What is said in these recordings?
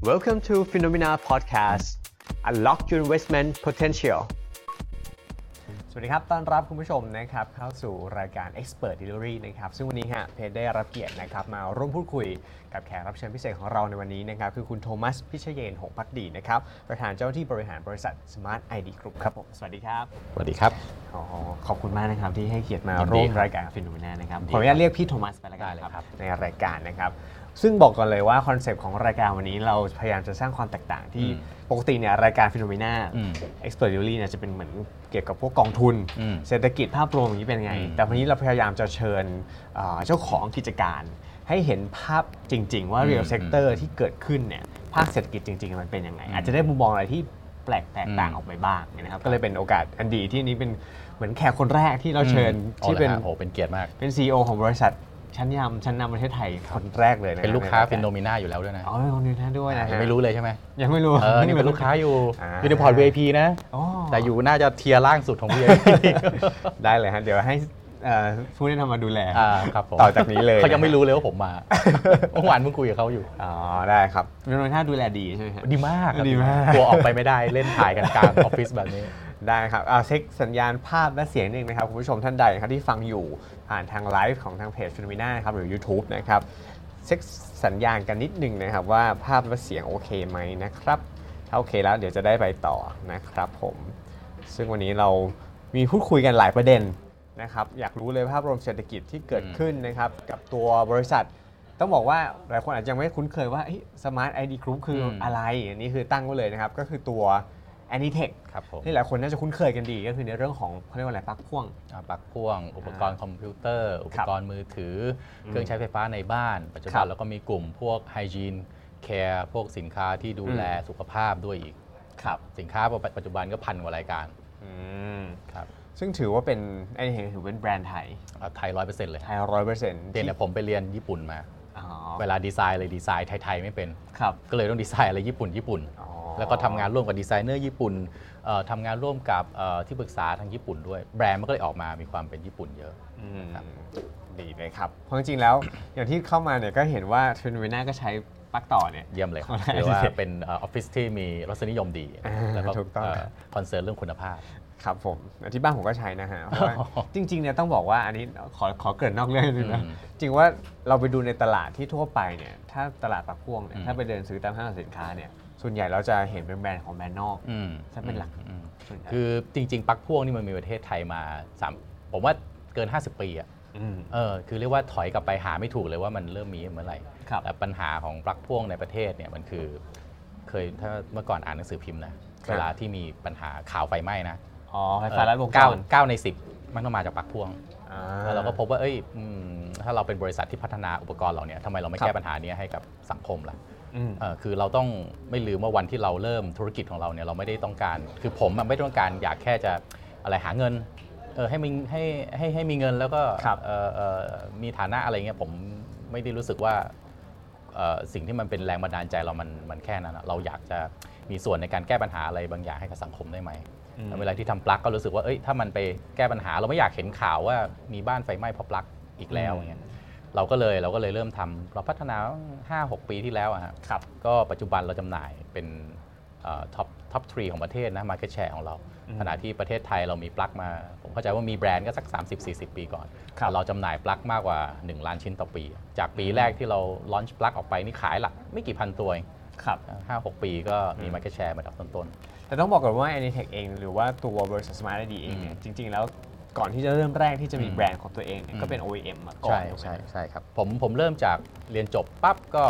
Welcome to Phenomena Podcast Unlock your investment potential สวัสดีครับ ต้อนรับคุณผู้ชมนะครับเข้าสู่รายการ Expert Delivery นะครับ ซึ่งวันนี้ฮะเพจได้รับเกียรตินะครับมาร่วมพูดคุยกับแขกรับเชิญพิเศษของเราในวันนี้นะครับคือคุณโทมัสพิชเยนหงพักดีนะครับประธานเจ้าหน้าที่บริหารบริษัท Smart ID Group ครับผมสวัสดีครับ สวัสดีครับอ๋อขอบคุณมากนะครับที่ให้เกียรติมายินดีร่วมครับรายการฟิโนเมนานะครับยินดีขออนุญาตเรียกพี่โทมัสไปแล้วกันได้เลยนะครับครับในรายการนะครับ ซึ่งบอกก่อนเลยว่าคอนเซปต์ของรายการวันนี้เราพยายามจะสร้างความแตกต่างที่อืมปกติเนี่ยรายการ Finnomena อืม Expert Daily เนี่ยจะเป็นเหมือนเกี่ยวกับพวกกองทุนอืมเศรษฐกิจภาพรวมอย่างนี้เป็นไงอืมแต่วันนี้เราพยายามจะเชิญเอ่อเจ้าของกิจการให้เห็นภาพจริง ๆ ว่า real sector ที่เกิดขึ้นเนี่ยภาคเศรษฐกิจจริง ๆ มันเป็นยังไง อาจจะได้มุมมองอะไรที่แปลกแตกต่างออกไปบ้างนะครับก็เลยเป็นโอกาสอันดีที่นี้เป็นเหมือนแขกคนแรกที่เราเชิญอ๋อที่หรอเป็นฮะโอ้เป็นเกียรติมากเป็น CEO ของบริษัท ชั้นยำชั้นนำประเทศไทยคนแรกเลยนะเป็นลูกค้า Finnomena อยู่แล้วด้วยนะอ๋อเป็นคนนี้นะด้วยนะฮะยังไม่รู้เลยใช่ไหมยังไม่รู้เออนี่เป็นลูกค้าอยู่อยู่ในพอร์ต VIP นะอ๋อแต่อยู่น่าจะ tier ล่างสุดของ VIP ได้เลยฮะเดี๋ยวให้เอ่อผู้แนะนำมาดูแลอ่าครับผมต่อจากนี้เลยเขายังไม่รู้เลยว่าผมมาเมื่อวานเพิ่งคุยกับเขาอยู่อ๋อได้ครับเป็นคนท่าดูแลดีใช่ไหมครับดีมากครับดีมากกลัวออกไปไม่ได้เล่นถ่ายกันกลางออฟฟิศแบบนี้ได้ครับเอาเช็คสัญญาณภาพและเสียงนิดนึงนะครับคุณผู้ชมท่านใดนะครับที่ฟังอยู่ ผ่านทางไลฟ์ของทางเพจ Finnomena ครับหรือ YouTube นะครับเช็คสัญญาณกันนิดนึงนะครับว่าภาพและเสียงโอเคไหมนะครับถ้าโอเคแล้วเดี๋ยวจะได้ไปต่อนะครับผม ซึ่งวันนี้เรามีพูดคุยกันหลายประเด็นนะครับอยากรู้เลยภาพรวมเศรษฐกิจที่เกิดขึ้นนะครับกับตัวบริษัท ต้องบอกว่าหลายคนอาจจะยังไม่คุ้นเคยว่า Smart ID Group คืออะไรอันนี้คือตั้งไว้เลยนะครับก็คือตัว AniTech ครับผมที่หลายคนน่าจะคุ้นเคยกันดี ก็คือในเรื่องของเขาเรียกว่าอะไรปลั๊กพ่วงอ่าปลั๊กพ่วง อุปกรณ์คอมพิวเตอร์ อุปกรณ์มือถืออเครื่องใช้ไฟฟ้าในบ้าน ครับปัจจุบันแล้วก็มีกลุ่มพวก hygiene care พวกสินค้าที่ดูแลสุขภาพด้วยอีกครับสินค้าปัจจุบันก็พันกว่ารายการอืมครับซึ่งถือว่าเป็นไอเห็นถือเป็นแบรนด์ไทยอ่าไทยร้อยเปอร์เซ็นต์เลยไทยร้อยเปอร์เซ็นต์เดี๋ยวเนี่ยผมไปเรียนญี่ปุ่นมาอ๋อเวลาดีไซน์เลยดีไซน์ไทยๆไม่เป็นครับก็เลยต้องดีไซน์อะไรญี่ปุ่นญี่ปุ่นอ๋อ แล้วก็ทำงานร่วมกับดีไซเนอร์ญี่ปุ่นเอ่อทำงานร่วมกับเอ่อที่ปรึกษาทางญี่ปุ่นด้วย แบรนด์มันก็เลยออกมามีความเป็นญี่ปุ่นเยอะ อืมครับดีเลยครับ เพราะจริงๆแล้ว อย่างที่เข้ามาเนี่ยก็เห็นว่าเทรนเวน่าก็ใช้ปลั๊กต่อเนี่ย เยี่ยมเลยครับของถือว่า high-tech เป็นออฟฟิศที่มีรสนิยมดี อ่าแล้วก็ถูกต้อง concern เรื่องคุณภาพ ครับผมที่บ้านผมก็ใช้นะฮะเพราะว่า จริงๆเนี่ยต้องบอกว่าอันนี้ขอขอเกริดนอกเรื่องนิดนึงนะอืมจริงว่าเราไปดูในตลาดที่ทั่วไปเนี่ยถ้าตลาดปลั๊กพ่วงเนี่ยอืมถ้าไปเดินซื้อตามห้างสรรพสินค้าเนี่ย ส่วนใหญ่เราจะเห็นเป็นแบรนด์ของแบรนด์นอกอืมถ้าเป็นหลักอืมส่วนใหญ่คือจริง ๆปลั๊กพ่วงนี่มันมีประเทศไทยมาสามผมว่าเกิน 50 ปีอะมเออคือเรียกว่าถอยกลับไปหาไม่ถูกเลยว่ามันเริ่มมีเมื่อไหร่ครับแต่ปัญหาของปลั๊กพ่วงในประเทศเนี่ยมันคือ เคยถ้าเมื่อก่อนอ่านหนังสือพิมพ์นะเวลาที่มีปัญหาข่าวไฟไหม้นะอ๋อไฟฟ้าลัดวงจเก้ารเก้าในสิบมันต้องมาจากปลั๊กพ่วงอ่าแล้วเราก็พบว่าเอ้ยอืมถ้าเราเป็นบริษัทที่พัฒนาอุปกรณ์เราเนี่ยทำไมเราไม่ครับแก้ปัญหานี้ให้กับสังคมล่ะอืมเอ่อ คือเราต้องไม่ลืมว่าวันที่เราเริ่มธุรกิจของเราเนี่ยเราไม่ได้ต้องการ คือผมอะไม่ได้ต้องการอยากแค่จะอะไรหาเงินเออให้มีให้ให้ให้มีเงินแล้วก็ครับเอ่อเอ่อมีฐานะอะไรเงี้ยผมไม่ได้รู้สึกว่าเอ่อสิ่งที่มันเป็นแรงบันดาลใจเรามันมันแค่นั้นอะเราอยากจะมีส่วนในการแก้ปัญหาอะไรบางอย่างให้กับสังคมได้ไหมอืมเวลาที่ทำปลั๊กก็รู้สึกว่าเอ้ยถ้ามันไปแก้ปัญหาเราไม่อยากเห็นข่าวว่ามีบ้านไฟไหม้เพราะปลั๊กอีกแล้วอย่างเงี้ย เราก็เลยเราก็เลยเริ่มทำเราพัฒนา 5-6 ปีที่แล้วอะฮะครับก็ปัจจุบันเราจำหน่ายเป็น top top three ของประเทศนะมา r k เก็ตแชร์ของเราอืมขณะที่ประเทศไทยเรามีปลั๊กมา ผมเข้าใจว่ามีแบรนด์ก็สัก 30-40 ปีก่อนครับแต่เราจำหน่ายปลั๊กมากกว่า 1 ล้านชิ้นต่อปี จากปีแรกที่เรา launch ปลั๊กออกไปนี่ขายหลักไม่กี่พันตัวเองครับห้าหกปีก็มีมา r k เก็ตแชร์มาดับต้นแต่ต้องบอกก่อนว่า Anitech เอง หรือว่าตัวบริษัท Smart ID เองเนี่ยจริง ๆ แล้ว ก่อนที่จะเริ่มแรกที่จะมีอืมแบรนด์ของตัวเองเนี่ยก็เป็น OEM มาๆก่อนใช่ถูกไหมใช่ใช่ครับผมผมเริ่มจากเรียนจบปั๊บก็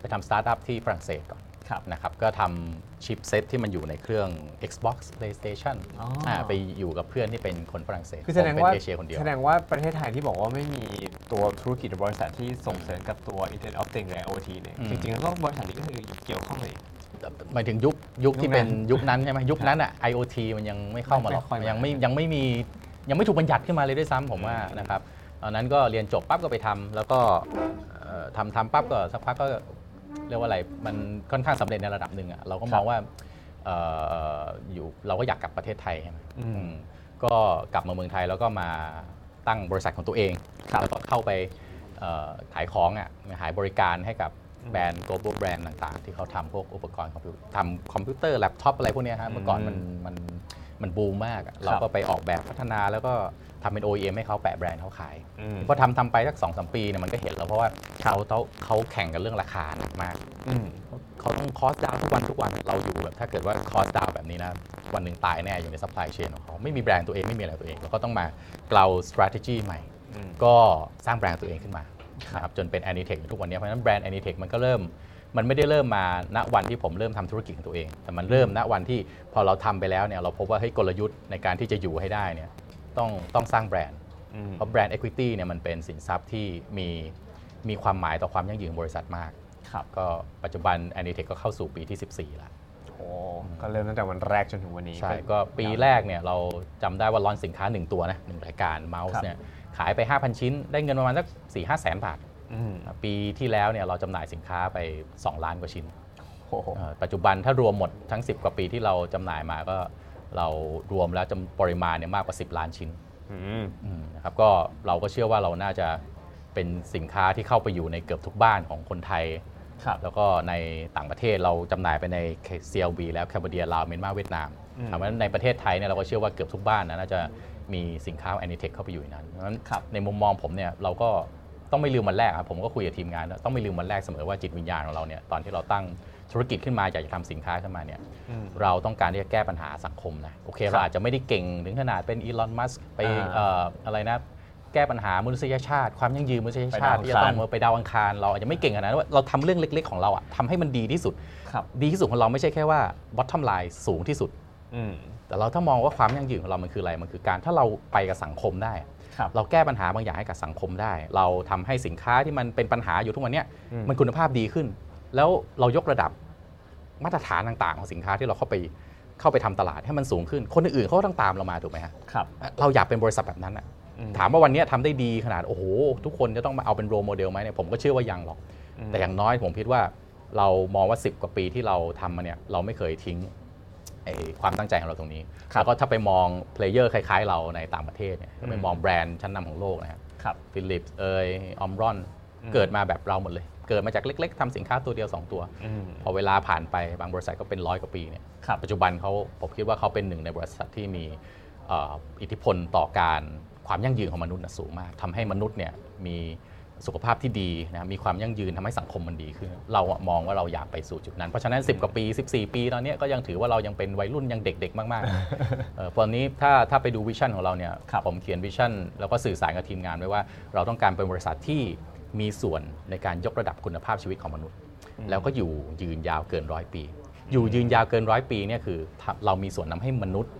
ไปทำสตาร์ทอัพที่ฝรั่งเศสก่อนครับนะครับก็ทำ chipset ที่มันอยู่ในเครื่อง Xbox PlayStation อ๋ออ่าไปอยู่กับเพื่อนที่เป็นคนฝรั่งเศสคือแสดงผมเป็นว่าเอเชียคนเดียวแสดงว่าประเทศไทยที่บอกว่าไม่มีตัวธุรกิจหรือบริษัทที่ส่งเสริมกับตัว Internet of Things และ OT เนี่ยอืมจริงๆแล้วก็บริษัทนี้ก็คือเกี่ยวข้องเลยหมายถึงยุคยุคที่ยุคนั้นเป็นยุคนั้นใช่ไหมยุคนั้นอะ IoT มันยังไม่เข้ามาหรอกไม่ค่อยมายัยังไม่ยังไม่มี ยังไม่ถูกบัญญัติขึ้นมาเลยด้วยซ้ำผมว่านะครับตอนนั้นก็เรียนจบปั๊บก็ไปทำแล้วก็เอ่อทำทำปั๊บก็สักพักก็เรียกว่าอะไรมันค่อนข้างสำเร็จในระดับหนึ่งอะเราก็มองว่าเอ่ออยู่เราก็อยากกลับประเทศไทยใช่ไหมอืมอืมก็กลับมาเมืองไทยแล้วก็มาตั้งบริษัทของตัวเองแล้วก็เข้าไปเอ่อขายของอะขายบริการให้กับแบรนด์ global brand ต่างๆ ที่เขาทำพวกอุปกรณ์คอมพิวทำคอมพิวเตอร์แล็ปท็อปอะไรพวกเนี้ยฮะเมื่อก่อนมันมัน มันบูมมากอะเราก็ไปออกแบบพัฒนาแล้วก็ทำเป็น OEM ให้เขาแปะแบรนด์เขาขายอืม พอทำทำไปสักสองสามปีเนี่ยมันก็เห็นแล้วเพราะว่าเขาเขาเขาแข่งกันเรื่องราคาหนักมาก อืม เขาต้อง cost down ทุกวันทุกวันเราอยู่แบบถ้าเกิดว่า cost down แบบนี้นะ วันหนึ่งตายแน่อยู่ใน supply chain ของเขาไม่มีแบรนด์ตัวเองไม่มีอะไรตัวเองเราก็ต้องมาเกลา strategy ใหม่ อืม ก็สร้างแบรนด์ตัวเองขึ้นมานะครับจนเป็น Anitech ทุกวันนี้เพราะฉะนั้นแบรนด์ Anitech มันก็เริ่ม มันไม่ได้เริ่มมาณวันที่ผมเริ่มทำธุรกิจของตัวเอง แต่มันเริ่มณวันที่พอเราทำไปแล้วเนี่ยเราพบว่าเฮ้ยกลยุทธ์ในการที่จะอยู่ให้ได้เนี่ยต้องต้องสร้างแบรนด์อืมเพราะแบรนด์ Equity เนี่ยมันเป็นสินทรัพย์ที่มีมีความหมายต่อความยั่งยืนของบริษัทมากครับก็ปัจจุบัน Anitech ก็เข้าสู่ปีที่ 14 แล้วโอ้ก็เริ่มตั้งแต่วันแรกจนถึงวันนี้ ใช่ ก็ปีแรกเนี่ยเราจำได้ว่าลอนสินค้า 1 ตัวนะหนึ่งรายการเมาครัส์บเนี่ยขายไป 5,000 ชิ้น ได้เงินประมาณสัก4 5แสนบาทอืม ปีที่แล้วเนี่ยเราจำหน่ายสินค้าไป 2 ล้านกว่าชิ้นโอ้โหเอ่อปัจจุบันถ้ารวมหมดทั้ง 10 กว่าปีที่เราจำหน่ายมาก็เรารวมแล้วจำปริมาณเนี่ยมากกว่า 10 ล้านชิ้นอืมอืมนะครับก็เราก็เชื่อว่าเราน่าจะเป็นสินค้าที่เข้าไปอยู่ในเกือบทุกบ้านของคนไทยครับแล้วก็ในต่างประเทศเราจำหน่ายไปใน CLB แล้วแคมเบเดียลาวเมียนมาเวียดนามอืมถามว่าในประเทศไทยเนี่ยเราก็เชื่อว่าเกือบทุกบ้านนะน่าจะมีสินค้าแอนิเทคเข้าไปอยู่ในนั้นเพราะฉะนั้นครับในมุมมองผมเนี่ยเราก็ ต้องไม่ลืมวันแรกครับผมก็คุยกับทีมงานนะต้องไม่ลืมวันแรกเสมอว่าจิตวิญญาณของเราเนี่ยตอนที่เราตั้งธุรกิจขึ้นมาอยากจะทำสินค้าขึ้นมาเนี่ยอืมเราต้องการที่จะแก้ปัญหาสังคมนะโอเคครับเราอาจจะไม่ได้เก่งถึงขนาดเป็นอีลอนมัสไปอ่าเอ่ออะไรนะแก้ปัญหามนุษยชาติ ความยั่งยืนมนุษยชาติไปดาวอังคารที่จะต้องมาไปดาวอังคาร เราอาจจะไม่เก่งขนาดนั้นว่าเราทำเรื่องเล็ก ๆ ของเราอะทำให้มันดีที่สุดครับดีที่สุดของเราไม่ใช่แค่ว่า bottom line สูงที่สุดอืมแต่เราถ้ามองว่าความยั่งยืนของเรามันคืออะไรมันคือการถ้าเราไปกับสังคมได้ครับ เราแก้ปัญหาบางอย่างให้กับสังคมได้ เราทำให้สินค้าที่มันเป็นปัญหาอยู่ทุกวันเนี้ยอืมมันคุณภาพดีขึ้น แล้วเรายกระดับมาตรฐานต่าง ๆ ของสินค้าที่เราเข้าไปเข้าไปทำตลาดให้มันสูงขึ้น คนอื่นๆเขาก็ต้องตามเรามาถูกไหมฮะครับเราอยากเป็นบริษัทแบบนั้นอะอืมถามว่าวันเนี้ยทำได้ดีขนาดโอ้โหทุกคนจะต้องมาเอาเป็น role model ไหมเนี่ยผมก็เชื่อว่ายังหรอกอืมแต่อย่างน้อยผมคิดว่าเรามองว่า 10 กว่าปีที่เราทำมาเนี่ยเราไม่เคยทิ้งไอ้ ความตั้งใจของเราตรงนี้ครับแล้วก็ถ้าไปมอง player คล้ายๆ เราในต่างประเทศเนี่ยอืมไปมองแบรนด์ชั้นนำของโลกนะครับครับฟิลิปส์เอยออมรอนอืมเกิดมาแบบเราหมดเลย เกิดมาจากเล็ก ๆทำสินค้าตัวเดียว 2 ตัวอืมพอเวลาผ่านไปบางบริษัทก็เป็นร้อยกว่าปีเนี่ยครับปัจจุบันเขาผมคิดว่าเขาเป็นหนึ่งในบริษัทที่มีเอ่ออิทธิพลต่อการความยั่งยืนของมนุษย์น่ะสูงมากทำให้มนุษย์เนี่ยมี สุขภาพที่ดีนะมีความยั่งยืนทำให้สังคมมันดีขึ้น เราอะมองว่าเราอยากไปสู่จุดนั้น เพราะฉะนั้น 10 กว่าปี 14 ปีตอนเนี้ยก็ยังถือว่าเรายังเป็นวัยรุ่นยังเด็ก ๆ มากๆเอ่อตอนนี้ถ้าถ้าไปดู vision ของเราเนี่ยครับผมเขียน visionแล้วก็สื่อสารกับทีมงานไว้ว่าเราต้องการเป็นบริษัทที่มีส่วนในการยกระดับคุณภาพชีวิตของมนุษย์ แล้วก็อยู่ยืนยาวเกินร้อยปี อยู่ยืนยาวเกินร้อยปีเนี่ยคือทำเรามีส่วนนำให้มนุษย์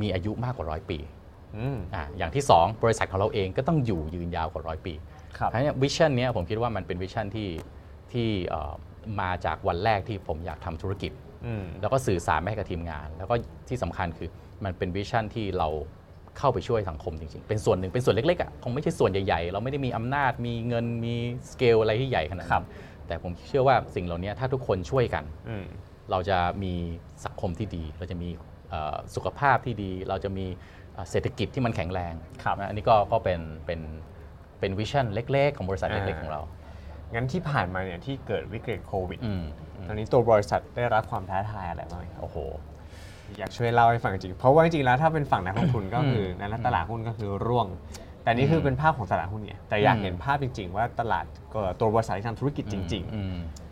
มีอายุมากกว่าร้อยปีอืมอะอย่างที่ 2 บริษัทของเราเองก็ต้องอยู่ยืนยาวกว่าร้อยปีครับ เพราะฉะนั้นวิชั่นนี้ยผมคิดว่ามันเป็นวิชั่นที่ที่เอ่อมาจากวันแรกที่ผมอยากทำธุรกิจอืมแล้วก็สื่อสารไปให้กับทีมงาน แล้วก็ที่สำคัญคือมันเป็นวิชั่นที่เราเข้าไปช่วยสังคมจริงๆ เป็นส่วนหนึ่งเป็นส่วนเล็กๆอะคงไม่ใช่ส่วนใหญ่ๆ เราไม่ได้มีอำนาจมีเงินมีสเกลอะไรที่ใหญ่ขนาดครันั้บนแต่ผมเชื่อว่าสิ่งเหล่านี้ถ้าทุกคนช่วยกันอืมเราจะมีสังคมที่ดี เราจะมีเอ่อสุขภาพที่ดี เราจะมีเอ่อเศรษฐกิจที่มันแข็งแรงครับนะอันนี้ก็ก็เป็นเป็น เป็นวิชั่นเล็ก ๆ ของบริษัทเล็กๆของเรา งั้นที่ผ่านมาเนี่ยที่เกิดวิกฤตโควิดอืมอืมตอนนี้ตัวบริษัทได้รับความท้าทายอะไรบ้างไหมครับโอ้โห อยากช่วยเล่าให้ฟังจริง เพราะว่าจริงๆแล้วถ้าเป็นฝั่งนักลงทุนก็คืออืมนั้นตลาดหุ้นก็คือร่วง แต่นี่คือเป็นภาพของตลาดหุ้นเนี่ย แต่อยากเห็นภาพจริง ๆ ว่าตลาดก็ตัวบริษัทที่ทำธุรกิจจริงอืมๆเราแล้ว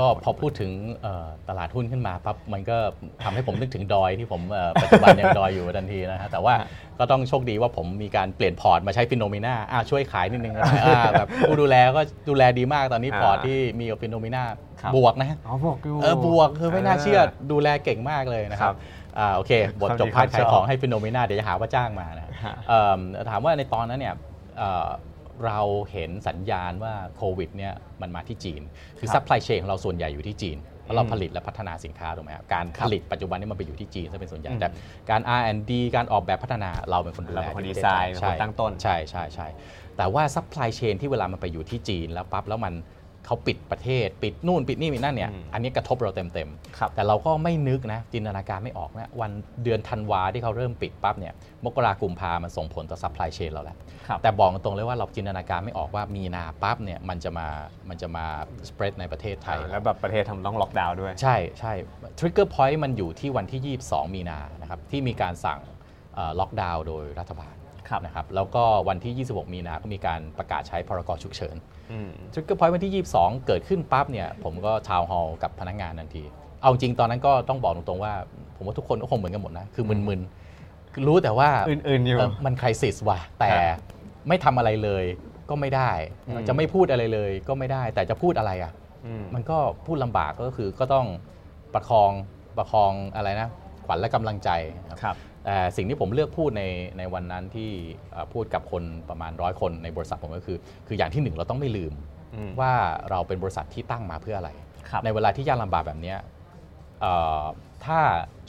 ก็พอพูดถึงเอ่อตลาดหุ้นขึ้นมาปั๊บมันก็ทำให้ผมนึกถึงดอยที่ผมเอ่อปัจจุบันยังดอยอยู่ทันทีนะฮะแต่ว่าก็ต้องโชคดีว่าผมมีการเปลี่ยนพอร์ตมาใช้ฟิโนเมนาอ่าช่วยขายนิดนึงนะอ่าแบบผู้ดูแลก็ดูแลดีมากตอนนี้ port ที่มีกับฟิโนเมนาครับบวกนะฮะอ๋อบวกอยู่เออบวกคือไม่น่าเชื่อดูแลเก่งมากเลยนะคครัรับบอ่าโอเคบทจบครัพาบร์ทขายของให้ฟิโนเมนาเดี๋ยวจะหาว่าจ้างมานะฮะเอิ่มถามว่าในตอนนั้นเนี่ย เอ่อเราเห็นสัญญาณว่าโควิดเนี่ยมันมาที่จีน คือครับ supply chain ของเราส่วนใหญ่อยู่ที่จีนเพราะเราอืมผลิตและพัฒนาสินค้าถูกไหมครับการคผรับลิตปัจจุบันนี้มันไปอยู่ที่จีนซะเป็นส่วนใหญ่อืมแต่การ R&D การออกแบบพัฒนาเราเป็นคนดูแลเราเป็นคนที่ดีไซน์ประเทศไทยเป็นคนตั้งต้นใช่ใช่ใช่แต่ว่า supply chain ที่เวลามันไปอยู่ที่จีนแล้วปั๊บแล้วมันเขาปิดประเทศ ปิดนู่นปิดนี่ปิดนั่นเนี่ยอืมอันนี้กระทบเราเต็มครับๆแต่เราก็ไม่นึกนะจินตนาการไม่ออกนะวันเดือนธันวาที่เขาเริ่มปิดปั๊บเนี่ยมกรากุมภามันส่งผลต่อ supply chain เราแล้วครับ แต่บอกตรงเลยว่าเราจินตนาการไม่ออกว่ามีนาปั๊บเนี่ยมันจะมามันจะมา spread ในประเทศไทย แล้วแบบประเทศทำต้องล็อกดาวน์ด้วย ใช่ใช่ trigger point มันอยู่ที่วันที่ 22 มีนานะครับที่มีการสั่งล็อกดาวน์โดยรัฐบาลครับนะครับแล้วก็วันที่ 26 มีนาก็มีการประกาศใช้พรกฉุกเฉินอืม trigger point วันที่ 22 เกิดขึ้นปั๊บเนี่ยผมก็ town hall กับพนักงานทันที เอาจริงตอนนั้นก็ต้องบอกตรงๆว่า ผมว่าทุกคนก็คงเหมือนกันหมดนะ คือมึนๆคือรู้แต่ว่ามึนๆอยู่เออมัน crisis ว่ะแต่ครับ ไม่ทำอะไรเลยก็ไม่ได้อืมจะไม่พูดอะไรเลยก็ไม่ได้ แต่จะพูดอะไรอะอืมมันก็พูดลำบากก็คือก็ต้องประคองประคองอะไรนะขวัญและกำลังใจครับครับแต่สิ่งที่ผมเลือกพูดในในวันนั้นที่เอ่อพูดกับคนประมาณร้อยคนในบริษัทผมก็คือ คืออย่างที่หนึ่งเราต้องไม่ลืมอืมว่าเราเป็นบริษัทที่ตั้งมาเพื่ออะไรครับในเวลาที่ยากลำบากแบบเนี้ยเอ่อ ถ้า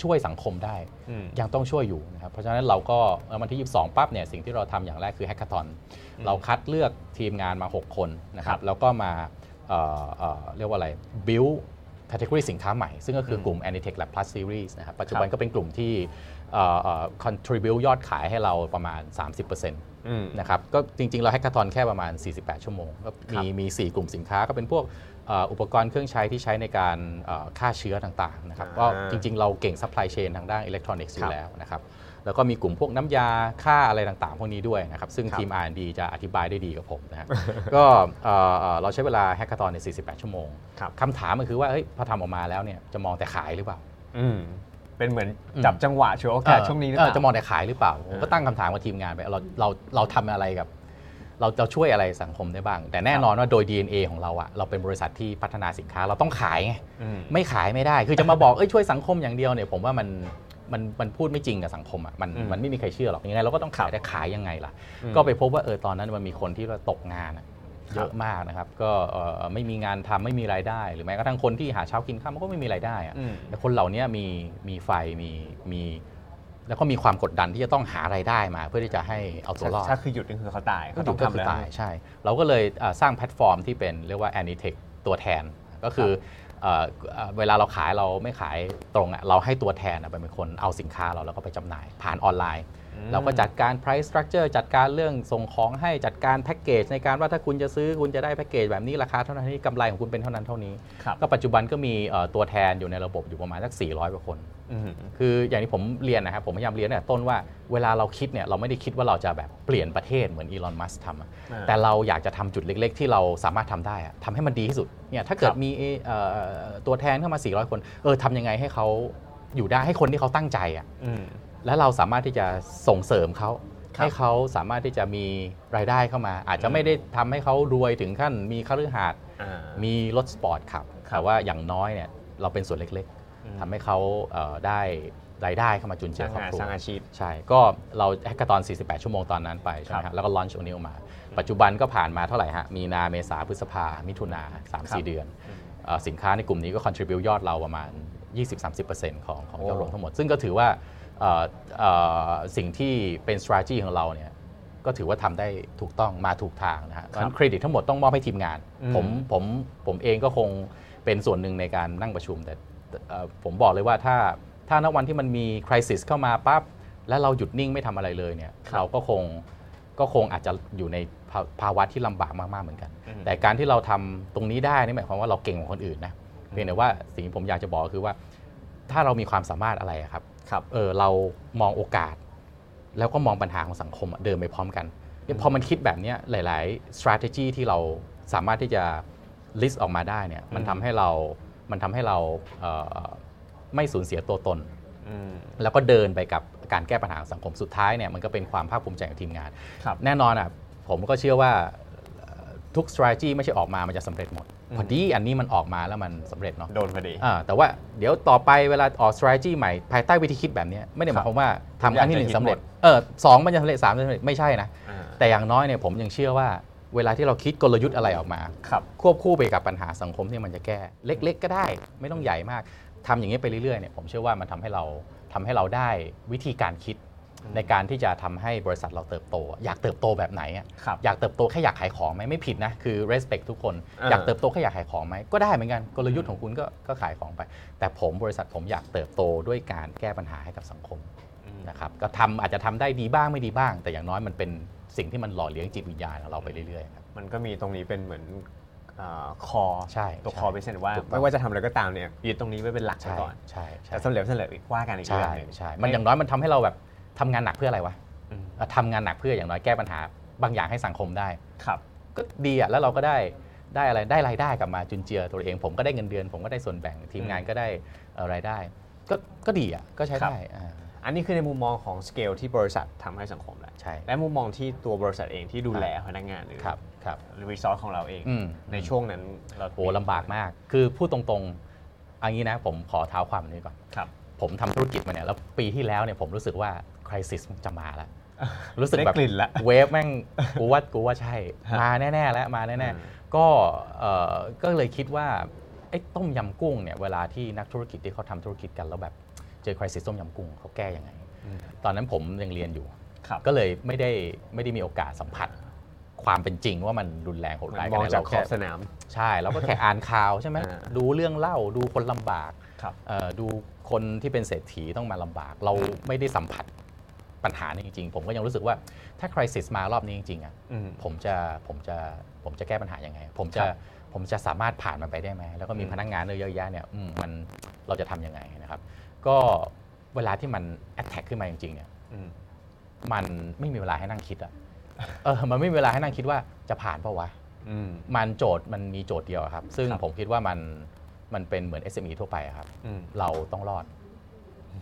ช่วยสังคมได้อืมยังต้องช่วยอยู่นะครับเพราะฉะนั้นเราก็เอ่อวันที่ 22 ปั๊บเนี่ยสิ่งที่เราทำอย่างแรกคือแฮก a า o n อืมเราคัดเลือกทีมงานมา 6 คนนะคครัรับบแล้วก็มาเอ่อเอ่อเรียกว่าอะไร build category สินค้าใหม่ ซึ่งก็คือมกลุ่ม Anitech Lab Plus Series นะครับปัจจุบันครับก็เป็นกลุ่มที่เอ่อเอ่อ contribute ยอดขายให้เราประมาณ 30%อืมนะครับก็จริง ๆ เราแฮก a า o n แค่ประมาณ 48 ชั่วโมงก็ครัมีบมี 4 กลุ่มสินค้าก็เป็นพวกเอ่ออุปกรณ์เครื่องใช้ที่ใช้ในการเอ่อฆ่าเชื้อต่างๆนะครับอ่าก็จริงๆ เราเก่ง supply chain ทางด้านอิเล็กทรอนิกส์อครัยู่บแล้วนะครับแล้วก็มีกลุ่มพวกน้ำยาฆ่าอะไรต่างๆ พวกนี้ด้วยนะครับ ซึ่งครับทีม R&D จะอธิบายได้ดีกว่าผมนะฮะก็เอ่อเอ่อเราใช้เวลาแฮก a า o n ใน 48 ชั่วโมงครับคำถามก็คือว่าเฮ้ยพอทำออกมาแล้วเนี่ยจะมองแต่ขายหรือเปล่าอืมเป็นเหมือนอืมจับจังหวะช่วยโอกาสช่วงนี้หรือเปเอล่าอจะมองแต่ขายหรือเปล่าผมก็ตั้งคำถามกับทีมงานไปเราเราเราทำอะไรกับ เราจะช่วยอะไรสังคมได้บ้าง แต่แน่นอนว่าโดย DNA ของเราอะเราเป็นบริษัทที่พัฒนาสินค้าเราต้องขายไงอืมไม่ขายไม่ได้ คือจะมาบอกเอ้ยช่วยสังคมอย่างเดียวเนี่ยผมว่ามันมันมันพูดไม่จริงกับสังคมอะมันอืมมันไม่มีใครเชื่อหรอกยังไงเราก็ต้องขายแต่ขายยังไงล่ะอืมก็ไปพบว่าเออตอนนั้นมันมีคนที่ว่าตกงานอะเยอะมากนะครับ ก็เอ่อไม่มีงานทำไม่มีรายได้ หรือแม้กระทั่งคนที่หาเช้ากินข้ามก็ไม่มีรายได้อะอืมแต่คนเหล่านี้มีมีไฟมีมี แล้วก็มีความกดดันที่จะต้องหารายได้มา เพื่อที่จะให้เอาตัวรอดถ้าคือหยุดนี่คือเขาตายก็เขาถูต้อกงก็ทำคือแล้วตายใช่ เราก็เลยเอ่อสร้างแพลตฟอร์มที่เป็นเรียกว่า Anitech ตัวแทนก็คือเอ่อเอ่อเวลาเราขายเราไม่ขายตรงอะเราให้ตัวแทนอะเป็นคนเอาสินค้าเราแล้วก็ไปจำหน่ายผ่านออนไลน์อืม เราก็จัดการ price structure จัดการเรื่องส่งของให้จัดการแพ็กเกจในการว่าถ้าคุณจะซื้อคุณจะได้แพ็กเกจแบบนี้ราคาเท่านั้นนี้กำไรของคุณเป็นเท่านั้นเท่านี้ครับก็ปัจจุบันก็มีเอ่อตัวแทนอยู่ในระบบอยู่ประมาณสัก 400 กว่าคนอืมคืออย่างที่ผมเรียนนะครับผมพยายามเรียนตั้งแต่ต้นว่าเวลาเราคิดเนี่ยเราไม่ได้คิดว่าเราจะแบบเปลี่ยนประเทศเหมือนอีลอนมัสก์ทำอะอ่าแต่เราอยากจะทำจุดเล็ก ๆ ที่เราสามารถทำได้อะทำให้มันดีที่สุดเนี่ยถ้าเกิคดรับมีเอ่อตัวแทนเข้ามา 400 คนเออทำยังไงให้เขาอยู่ได้ให้คนที่เขาตั้งใจอะอืม แล้วเราสามารถที่จะส่งเสริมเขาครับให้เขาสามารถที่จะมีรายได้เข้ามา อาจจะไม่ได้ทำให้เขารวยถึงขั้นมีคฤหาสน์อ่ามีรถสปอร์ตขับครับแต่ว่าอย่างน้อยเนี่ยเราเป็นส่วนเล็กอืมๆทำให้เขาเอ่อได้รายได้เข้ามาจุนเจืสอร้างงานสร้างอาชีพใช่ ก็เรา hackathon 48 ชั่วโมงตอนนั้นไปใช่ไหมครัฮะบแล้วก็ launch อันนี้ออกมา ปัจจุบันก็ผ่านมาเท่าไหร่ฮะ มีนาเมษาพฤษภา มิถุนาครับ3-4 เดือนเอ่อสินค้าในกลุ่มนี้ก็ contribute ยอดเราประมาณ 20-30%ของของยอดรวมทั้งหมด ซึ่งก็ถือว่าเอ่อเอ่อ สิ่งที่เป็น strategy ของเราเนี่ยก็ถือว่าทำได้ถูกต้องมาถูกทางนะฮะเพราะฉะนั้นเครดิตทั้งหมดต้องมอบให้ทีมงานอืมผมผมผมเองก็คงเป็นส่วนหนึ่งในการนั่งประชุม แต่แต่เอ่อผมบอกเลยว่าถ้าถ้าณวันที่มันมีคริสิสเข้ามาปั๊บแล้วเราหยุดนิ่งไม่ทำอะไรเลยเนี่ยครับเราก็คงก็คงอาจจะอยู่ในภาภาวะที่ลำบากมากๆเหมือนกันอืมแต่การที่เราทำตรงนี้ได้นี่หมายความว่าเราเก่งกว่าคนอื่นนะเพียงแต่ว่าสิ่งที่ผมอยากจะบอกก็คือว่า ถ้าเรามีความสามารถอะไรอะครับครับ เออเรามองโอกาส แล้วก็มองปัญหาของสังคมอะเดินไปพร้อมกันเนี่ยพอมันคิดแบบเนี้ยหลาย ๆ strategy ที่เราสามารถที่จะ list ออกมาได้เนี่ยมันทำให้เรามันทำให้เราเอ่อไม่สูญเสียตัวตนอืมแล้วก็เดินไปกับการแก้ปัญหาของสังคมสุดท้ายเนี่ยมันก็เป็นความภาคภูมิใจของทีมงานครับแน่นอนอะผมก็เชื่อว่าเอ่อ ทุก strategy ไม่ใช่ออกมามันจะสำเร็จหมดอืมพอดีอันนี้มันออกมาแล้วมันสำเร็จเนาะโดนพอดีอ่าแต่ว่าเดี๋ยวต่อไปเวลาออก strategy ใหม่ภายใต้วิธีคิดแบบเนี้ยไม่ได้หมายความว่าทำอันที่หนึ่งสำเร็จเออสองมันจะสำเร็จสามจะสำเร็จไม่ใช่นะอ่าแต่อย่างน้อยเนี่ยผมยังเชื่อว่าเวลาที่เราคิดกลยุทธ์อะไรออกมาครับควบคู่ไปกับปัญหาสังคมที่มันจะแก้ เล็ก ๆ ก็ได้ ไม่ต้องใหญ่มากทำอย่างนี้ยไปเรื่อยๆเนี่ยผมเชื่อว่ามันทำให้เราทำให้เราได้วิธีการคิด ในการที่จะทำให้บริษัทเราเติบโต อยากเติบโตแบบไหนอะครับอยากเติบโตแค่อยากขายของไหมไม่ผิดนะคือ respect ทุกคนอ่าอยากเติบโตแค่อยากขายของไหมก็ได้เหมือนกันกลยุทธ์ของคุณก็ก็ขายของไป แต่ผมบริษัทผมอยากเติบโตด้วยการแก้ปัญหาให้กับสังคมอืมนะครับก็ทำอาจจะทำได้ดีบ้างไม่ดีบ้าง แต่อย่างน้อยมันเป็นสิ่งที่มันหล่อเลี้ยงจิตวิญญาณของเราไปเรื่อยๆครับมันก็มีตรงนี้เป็นเหมือนคอใช่ตัวใช่คอเป็นเซนว่าถูกต้องไม่ว่าจะทำอะไรก็ตามเนี่ยยึดตรงนี้ไว้เป็นหลักไว้ใช่ก่อนใช่ใช่แต่สำเร็จไม่สำเร็จอีกว่ากันอีกใช่เรื่องหนึ่งใช่มันอย่างน้อยมันทำให้เราแบบ ทำงานหนักเพื่ออะไรวะอืมเอ่อทำงานหนักเพื่ออย่างน้อยแก้ปัญหา บางอย่างให้สังคมได้ครับก็ดีอะแล้วเราก็ได้ได้อะไรได้รายได้กลับมาจุนเจือตัวเอง ผมก็ได้เงินเดือน ผมก็ได้ส่วนแบ่งทีมงานก็ได้เอ่อรายได้ ก็ก็ดีอะก็ใช้ครับได้อ่าอันนี้คือในมุมมองของสเกลที่บริษัททำให้สังคมแหละใช่และมุมมองที่ตัวบริษัทเองที่ดูแลพนักงานหรือครับครับรีซอสของเราเองอืมในช่วงนั้นเราโอ้ลำบากมาก คือพูดตรงๆอันนี้นะผมขอเท้าความอันนี้ก่อนครับผมทำธุรกิจมาเนี่ยแล้วปีที่แล้วเนี่ยผมรู้สึกว่า คริสิสจะมาแล้วรู้สึกได้แบบกลิ่นละเวฟแม่งกูว่ากูว่าใช่ฮะมาแน่ ๆ แล้วมาแน่อืมๆก็เอ่อก็เลยคิดว่าไอ้ต้มยำกุ้งเนี่ยเวลาที่นักธุรกิจที่เขาทำธุรกิจกันแล้วแบบเจอคริสิสต้มยำกุ้งเขาแก้ยังไงอืมตอนนั้นผมยังเรียนอยู่ครับก็เลยไม่ได้ไม่ได้มีโอกาสสัมผัสความเป็นจริงว่ามันรุนแรงโหดร้ายมกัองนไหนจากเราขอแค่บสนาม ใช่เราก็แค่อ่านข่าวใช่ไหมอ่าดูเรื่องเล่าดูคนลำบากครับเอ่อดูคนที่เป็นเศรษฐีต้องมาลำบาก เราไม่ได้สัมผัส ปัญหานี้จริงๆ ผมก็ยังรู้สึกว่าถ้าคริสิสมารอบนี้จริงๆอะอืมผมจะผมจะผมจะแก้ปัญหายังไง ผมจะครับผมจะสามารถผ่านมันไปได้ไหมแล้วก็มีอืมพนักงานเยอะแยะเนี่ยอืมมันเราจะทำยังไงนะครับ ก็เวลาที่มันแอ t แทกขึ้นมาจริงๆเนี่ยอืมมันไม่มีเวลาให้นั่งคิดอะเออมันไม่มีเวลาให้นั่งคิดว่าจะผ่านเปล่าวะอืมมันโจทย์มันมีโจทย์เดียวอะครับ ซึ่งครับผมคิดว่ามันมันเป็นเหมือน SME ทั่วไปอะครับอืมเราต้องรอด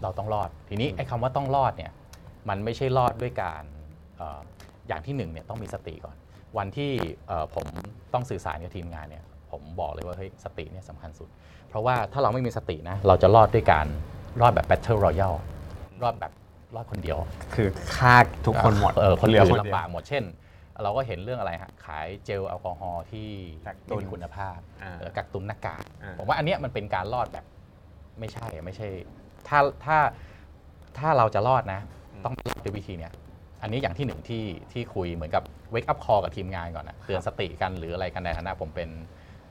เราต้องรอด ทีนี้ไอ้คำว่าต้องรอดเนี่ย มันไม่ใช่รอดด้วยการเอ่ออย่างที่หนึ่งเนี่ยต้องมีสติก่อน วันที่เอ่อผมต้องสื่อสารกับทีมงานเนี่ยผมบอกเลยว่าเฮ้ยสติเนี่ยสำคัญสุด เพราะว่าถ้าเราไม่มีสตินะเราจะรอดด้วยการรอดแบบ Battle Royale รอดแบบรอดคนเดียว คือฆ่าทุกคนหมดเออคนเหเหลืลืออคคนนเดียวลำบากหมดเช่น เราก็เห็นเรื่องอะไรฮะขายเจลแอลกอฮอล์ที่กักตุนไม่มีคุณภาพอ่าเออกักตุนหน้ากากอ่าผมว่าอันเนี้ยมันเป็นการรอดแบบไม่ใช่อะไม่ใช่ ถ้าถ้าถ้าเราจะรอดนะ ต้องรอดด้วยวิธีเนี้ยอันนี้อย่างที่หนึ่งที่ที่คุยเหมือนกับ wake up call กับทีมงานก่อนนะเตือนสติกันหรืออะไรกันในฐานะผมเป็น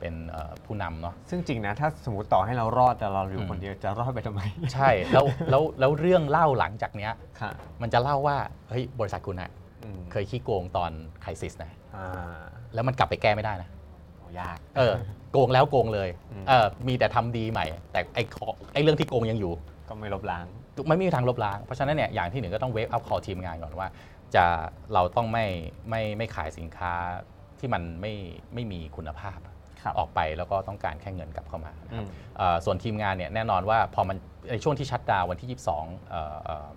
เป็นเอ่อผู้นำเนาะซึ่งจริงนะ ถ้าสมมติต่อให้เรารอดแต่เราอยู่อืมคนเดียวจะรอดไปทำไม ใช่แล้วแล้วแล้วเรื่องเล่าหลังจากเนี้ยค่ะ มันจะเล่าว่าเฮ้ยบริษัทคุณอะอืมเคยขี้โกงตอนไครซิสนะอ่าแล้วมันกลับไปแก้ไม่ได้นะ โอ้ยาก เออโกงแล้วโกงเลยอืม เออมีแต่ทำดีใหม่ แต่ไอ้ของไอ้เรื่องที่โกงยังอยู่ ก็ไม่ลบล้าง ไม่มีทางลบล้าง เพราะฉะนั้นเนี่ยอย่างที่หนึ่งก็ต้องเวฟอัพคอทีมงานก่อนว่า จะเราต้องไม่ไม่ไม่ขายสินค้าที่มันไม่ไม่มีคุณภาพครับออกไปแล้วก็ต้องการแค่เงินกลับเข้ามานะครับอืมเอ่อส่วนทีมงานเนี่ยแน่นอนว่าพอมันในช่วงที่ชัดดาวน์วันที่ 22เอ่อเอ่อ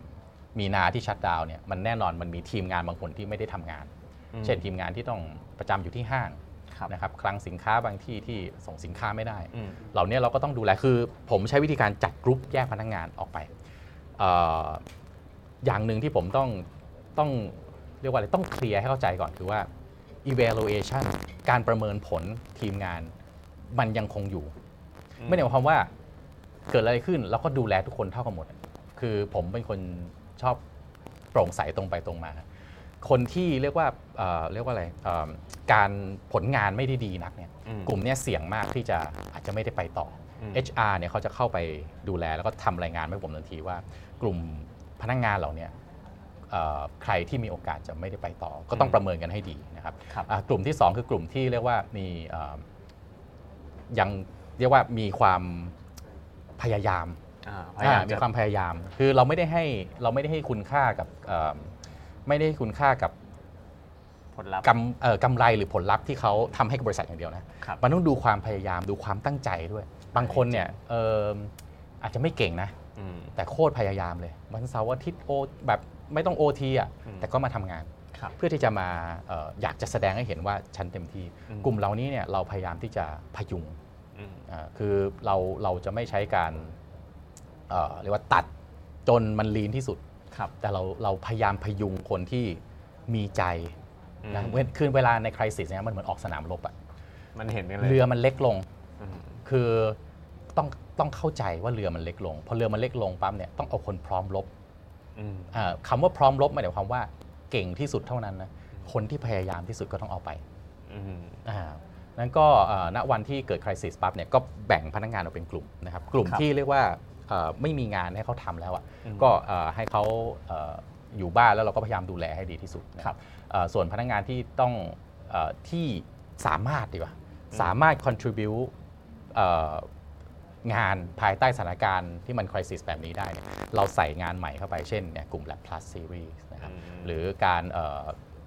มีนาที่ชัดดาวน์เนี่ยมันแน่นอนมันมีทีมงานบางคนที่ไม่ได้ทำงานอืมเช่นทีมงานที่ต้องประจำอยู่ที่ห้างครับนะครับคลังสินค้าบางที่ที่ส่งสินค้าไม่ได้อืมเหล่านี้เราก็ต้องดูแลคือ ผมใช้วิธีการจัดกรุ๊ปแยกพนักงานออกไปเอออย่างหนึ่งที่ผมต้องต้องเรียกว่าอะไรต้องเคลียร์ให้เข้าใจก่อนคือว่า evaluation การประเมินผลทีมงานมันยังคงอยู่อืมไม่ได้หมายความว่าเกิดอะไรขึ้นแล้วก็ดูแลทุกคนเท่ากันหมด คือผมเป็นคนชอบโปร่งใสตรงไปตรงมา คนที่เรียกว่าเอ่อเรียกว่าอะไรเอ่อการผลงานไม่ได้ดีนักเนี่ยอืมกลุ่มเนี้ยเสี่ยงมากที่จะอาจจะไม่ได้ไปต่ออม HR เนี่ยเขาจะเข้าไปดูแลแล้วก็ทำรายงานให้ผมทันทีว่า กลุ่มพนักงานเหล่าเนี้ยเอ่อใครที่มีโอกาสจะไม่ได้ไปต่อ ก็ต้องประเมินกันให้ดีนะครับครับอะกลุ่มที่ 2 คือกลุ่มที่เรียกว่ามีเอ่อยังเรียกว่ามีความพยายามอ่าพอ่ายายามมีจะความพยายาม คือเราไม่ได้ให้เราไม่ได้ให้คุณค่ากับเอ่อไม่ได้ให้คุณค่ากับผลลัพธ์กำเอ่อกำไรหรือผลลัพธ์ที่เขาทำให้กับบริษัทอย่างเดียวนะครับมันต้องดูความพยายามดูความตั้งใจด้วย บางคนเนี่ยเอิ่มอาจจะไม่เก่งนะอืมแต่โคตรพยายามเลย วันเสาร์อาทิตย์โอแบบไม่ต้องโอทีอะอืมแต่ก็มาทำงานครับเพื่อที่จะมาเอ่ออยากจะแสดงให้เห็นว่าฉันเต็มที่อืมกลุ่มเหล่านี้เนี่ยเราพยายามที่จะพยุงอืมอ่าคือเราเราจะไม่ใช้การเอ่อเรียกว่าตัดจนมันลีนที่สุดครับแต่เราเราพยายามพยุงคนที่มีใจนะอืมเว้นคือเวลาในคริสิสเนี่ยมันเหมือนออกสนามรบอะมันเห็นกันเลยเรือมันเล็กลงม คือต้องต้องเข้าใจว่าเรือมันเล็กลงพอเรือมันเล็กลงปั๊บเนี่ยต้องเอาคนพร้อมรบอืมอ่าคำว่าพร้อมรบไม่ได้ความว่าเก่งที่สุดเท่านั้นนะคนที่พยายามที่สุดก็ต้องเอาไปอืมอ่านั้นก็เอ่อณวันที่เกิดคริสิสปั๊บเนี่ยก็แบ่งพนักงานออกเป็นกลุ่มนะครับ กลุ่มครับที่เรียกว่าเอ่อไม่มีงานให้เขาทำแล้วอะอืมก็เอ่อให้เขาเอ่ออยู่บ้านแล้วเราก็พยายามดูแลให้ดีที่สุดนะครับเอ่อส่วนพนักงานที่ต้องเออที่สามารถดีกว่าสามารถ contribute เอ่อ งานภายใต้สถานการณ์ที่มันคริสิสแบบนี้ได้เนี่ยเราใส่งานใหม่เข้าไปเช่นเนี่ยกลุ่ม Lab Plus Series นะครับอืมหรือการเอ่อ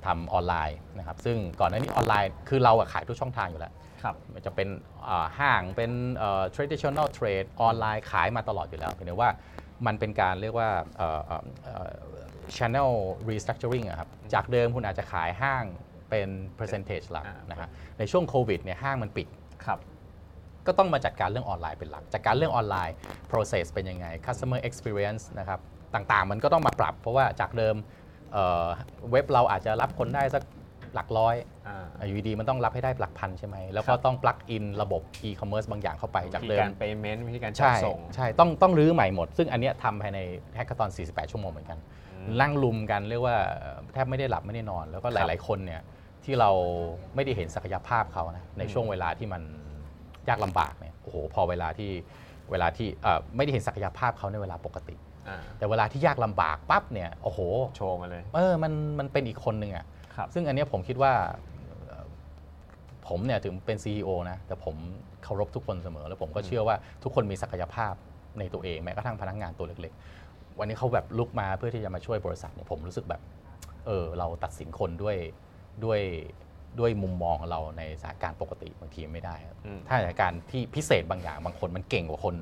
ทำออนไลน์นะครับซึ่งก่อนหน้านี้ออนไลน์คือเราอะขายทุกช่องทางอยู่แล้วครับมันจะเป็นเอ่อห้างเป็นเอ่อ traditional trade ออนไลน์ขายมาตลอดอยู่แล้วเพียงแต่ว่ามันเป็นการเรียกว่าเอ่อเอ่อเอ่อ channel restructuring อะครับจากเดิมคุณอาจจะขายห้างเป็น percentage หลักอ่านนะฮะในช่วงโควิดเนี่ยห้างมันปิดครับ ก็ต้องมาจัดการเรื่องออนไลน์เป็นหลัก จัดการเรื่องออนไลน์ process เป็นยังไง customer experience นะครับ ต่างๆ มันก็ต้องมาปรับ เพราะว่าจากเดิมเอ่อเว็บเราอาจจะรับคนได้สักหลักร้อยอ่าอยู่ดีๆมันต้องรับให้ได้หลักพันใช่ไหม แล้วคก็รับต้อง plug in ระบบ e-commerce บางอย่างเข้าไปจากวิธีเดิม การ payment วิธีการจัดใช่ส่ง ใช่ ต้องต้องรื้อใหม่หมด ซึ่งอันเนี้ยทำภายในแฮกเกอร์ตอน 48 ชั่วโมงเหมือนกัน นั่งลุมกันเรียกว่าแทบไม่ได้หลับไม่ได้นอน แล้วก็หลาย ๆ คนเนี่ยที่เราไม่ได้เห็นศักยภาพเขานะในช่วงเวลาที่มัน ยากลำบากเนี่ยโอ้โหพอเวลาที่เวลาที่เอ่อไม่ได้เห็นศักยภาพเขาในเวลาปกติ อ่าแต่เวลาที่ยากลำบากปั๊บเนี่ยโอ้โหโชว์มาเลย เออมันมันเป็นอีกคนหนึ่งอะ ครับ ซึ่งอันเนี้ยผมคิดว่าเอ่อผมเนี่ยถึงเป็น CEO นะ แต่ผมเคารพทุกคนเสมอ แล้วผมก็เชื่อว่าทุกคนมีศักยภาพในตัวเองแม้กระทั่งพนักงานตัวเล็กๆ วันนี้เขาแบบลุกมาเพื่อที่จะมาช่วยบริษัทเนี่ยผมรู้สึกแบบเออเราตัดสินคนด้วยด้วย ด้วยมุมมองของเราในสถานการณ์ปกติบางทีไม่ได้ครับอืมถ้าสถานการณ์ที่พิเศษบางอย่างบางคนมันเก่งกว่าคน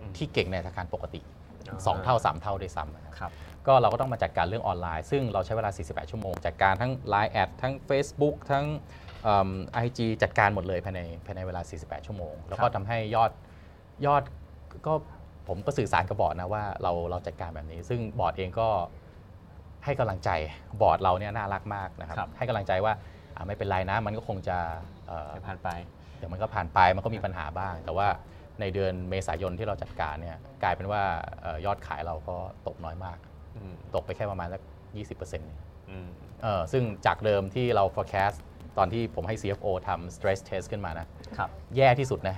อืมที่เก่งในสถานการณ์ปกติอ่าสองเท่าสามเท่าด้วยซ้ำนะครับครับก็เราก็ต้องมาจัดการเรื่องออนไลน์ ซึ่งเราใช้เวลา 48 ชั่วโมง จัดการทั้ง Line แอดทั้ง Facebook ทั้งไอจีจัดการหมดเลยภายในภายในเวลา 48 ชั่วโมง แล้วก็ทำให้ยอดยอดก็ผมก็สื่อสารกับบอร์ดนะว่าเราเราจัดการแบบนี้ ซึ่งบอร์ดเองก็ให้กำลังใจบอร์ดเราเนี่ยน่ารักมากนะครับครับให้กำลังใจว่าอ่า ไม่เป็นไรนะมันก็คงจะเอ่อเดี๋ยวผ่านไปเดี๋ยวมันก็ผ่านไปมันก็มีปัญหาบ้าง แต่ว่าในเดือนเมษายนที่เราจัดการเนี่ยกลายเป็นว่าเอ่อยอดขายเราก็ตกน้อยมากอืมตกไปแค่ประมาณสัก20%เองอืมเออซึ่งจากเดิมที่เรา forecast ตอนที่ผมให้ CFO ทำ stress test ขึ้นมานะครับแย่ที่สุดนะ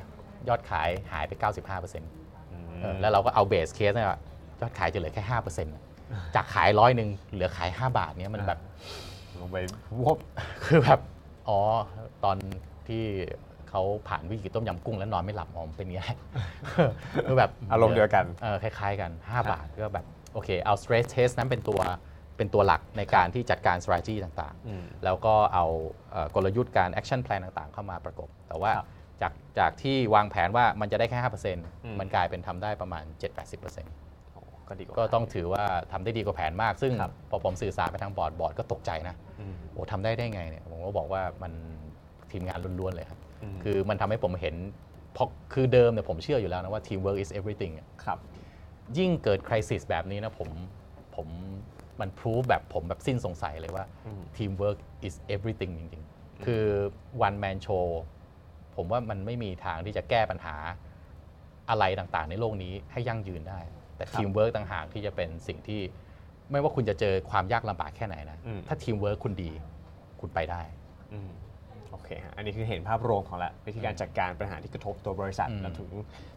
ยอดขายหายไป 95%เออแล้วเราก็เอา base case เนี่ยยอดขายจะเหลือแค่ 5%จากขายร้อยหนึ่งเหลือขาย 5 บาทเนี้ยมันแบบ ลงไปวบคือแบบอ๋อตอนที่เขาผ่านวิกฤตต้มยำกุ้งแล้วนอนไม่หลับอ๋อมนเป็นอย่างนี้คือแบบอารมณ์เดียวกันเออคล้ายๆกัน 5 บาทก็แบบโอเคเอา stress test นั้นเป็นตัวเป็นตัวหลักในการที่จัดการ strategy ต่างอืมๆแล้วก็เอาเอ่อกลยุทธ์การ action plan ต่างๆ เข้ามาประกบ แต่ว่าครับจากจากที่วางแผนว่ามันจะได้แค่ม5%มันกลายเป็นทำได้ประมาณ 7-80%โอ้ ก็ดีกว่าก็ต้องถือว่าทำได้ดีกว่าแผนมาก ซึ่งครับพอผมสื่อสารไปทางบอร์ดบอร์ดก็ตกใจนะอืมโอ้ทำได้ได้ไงเนี่ยผมก็บอกว่ามันทีมงานล้วนๆเลยครับอืมคือมันทำให้ผมเห็นเพราะคือเดิมเนี่ยผมเชื่ออยู่แล้วนะว่า teamwork is everything อะครับยิ่งเกิดคริสิสแบบนี้นะผมผมมันพรูฟแบบผมแบบสิ้นสงสัยเลยว่าอืม teamwork is everything จริงๆ คือ one man show ผมว่ามันไม่มีทางที่จะแก้ปัญหาอะไรต่างๆ ในโลกนี้ให้ยั่งยืนได้ แต่ครับ teamwork ต่างหากที่จะเป็นสิ่งที่ไม่ว่าคุณจะเจอความยากลำบากแค่ไหนนะ อืม ถ้า teamwork คุณดีคุณไปได้ อืมโอเคฮะอันนี้คือเห็นภาพรวมของละวิธีการจัดการปัญหาที่กระทบตัวบริษัทอืมแล้วถึง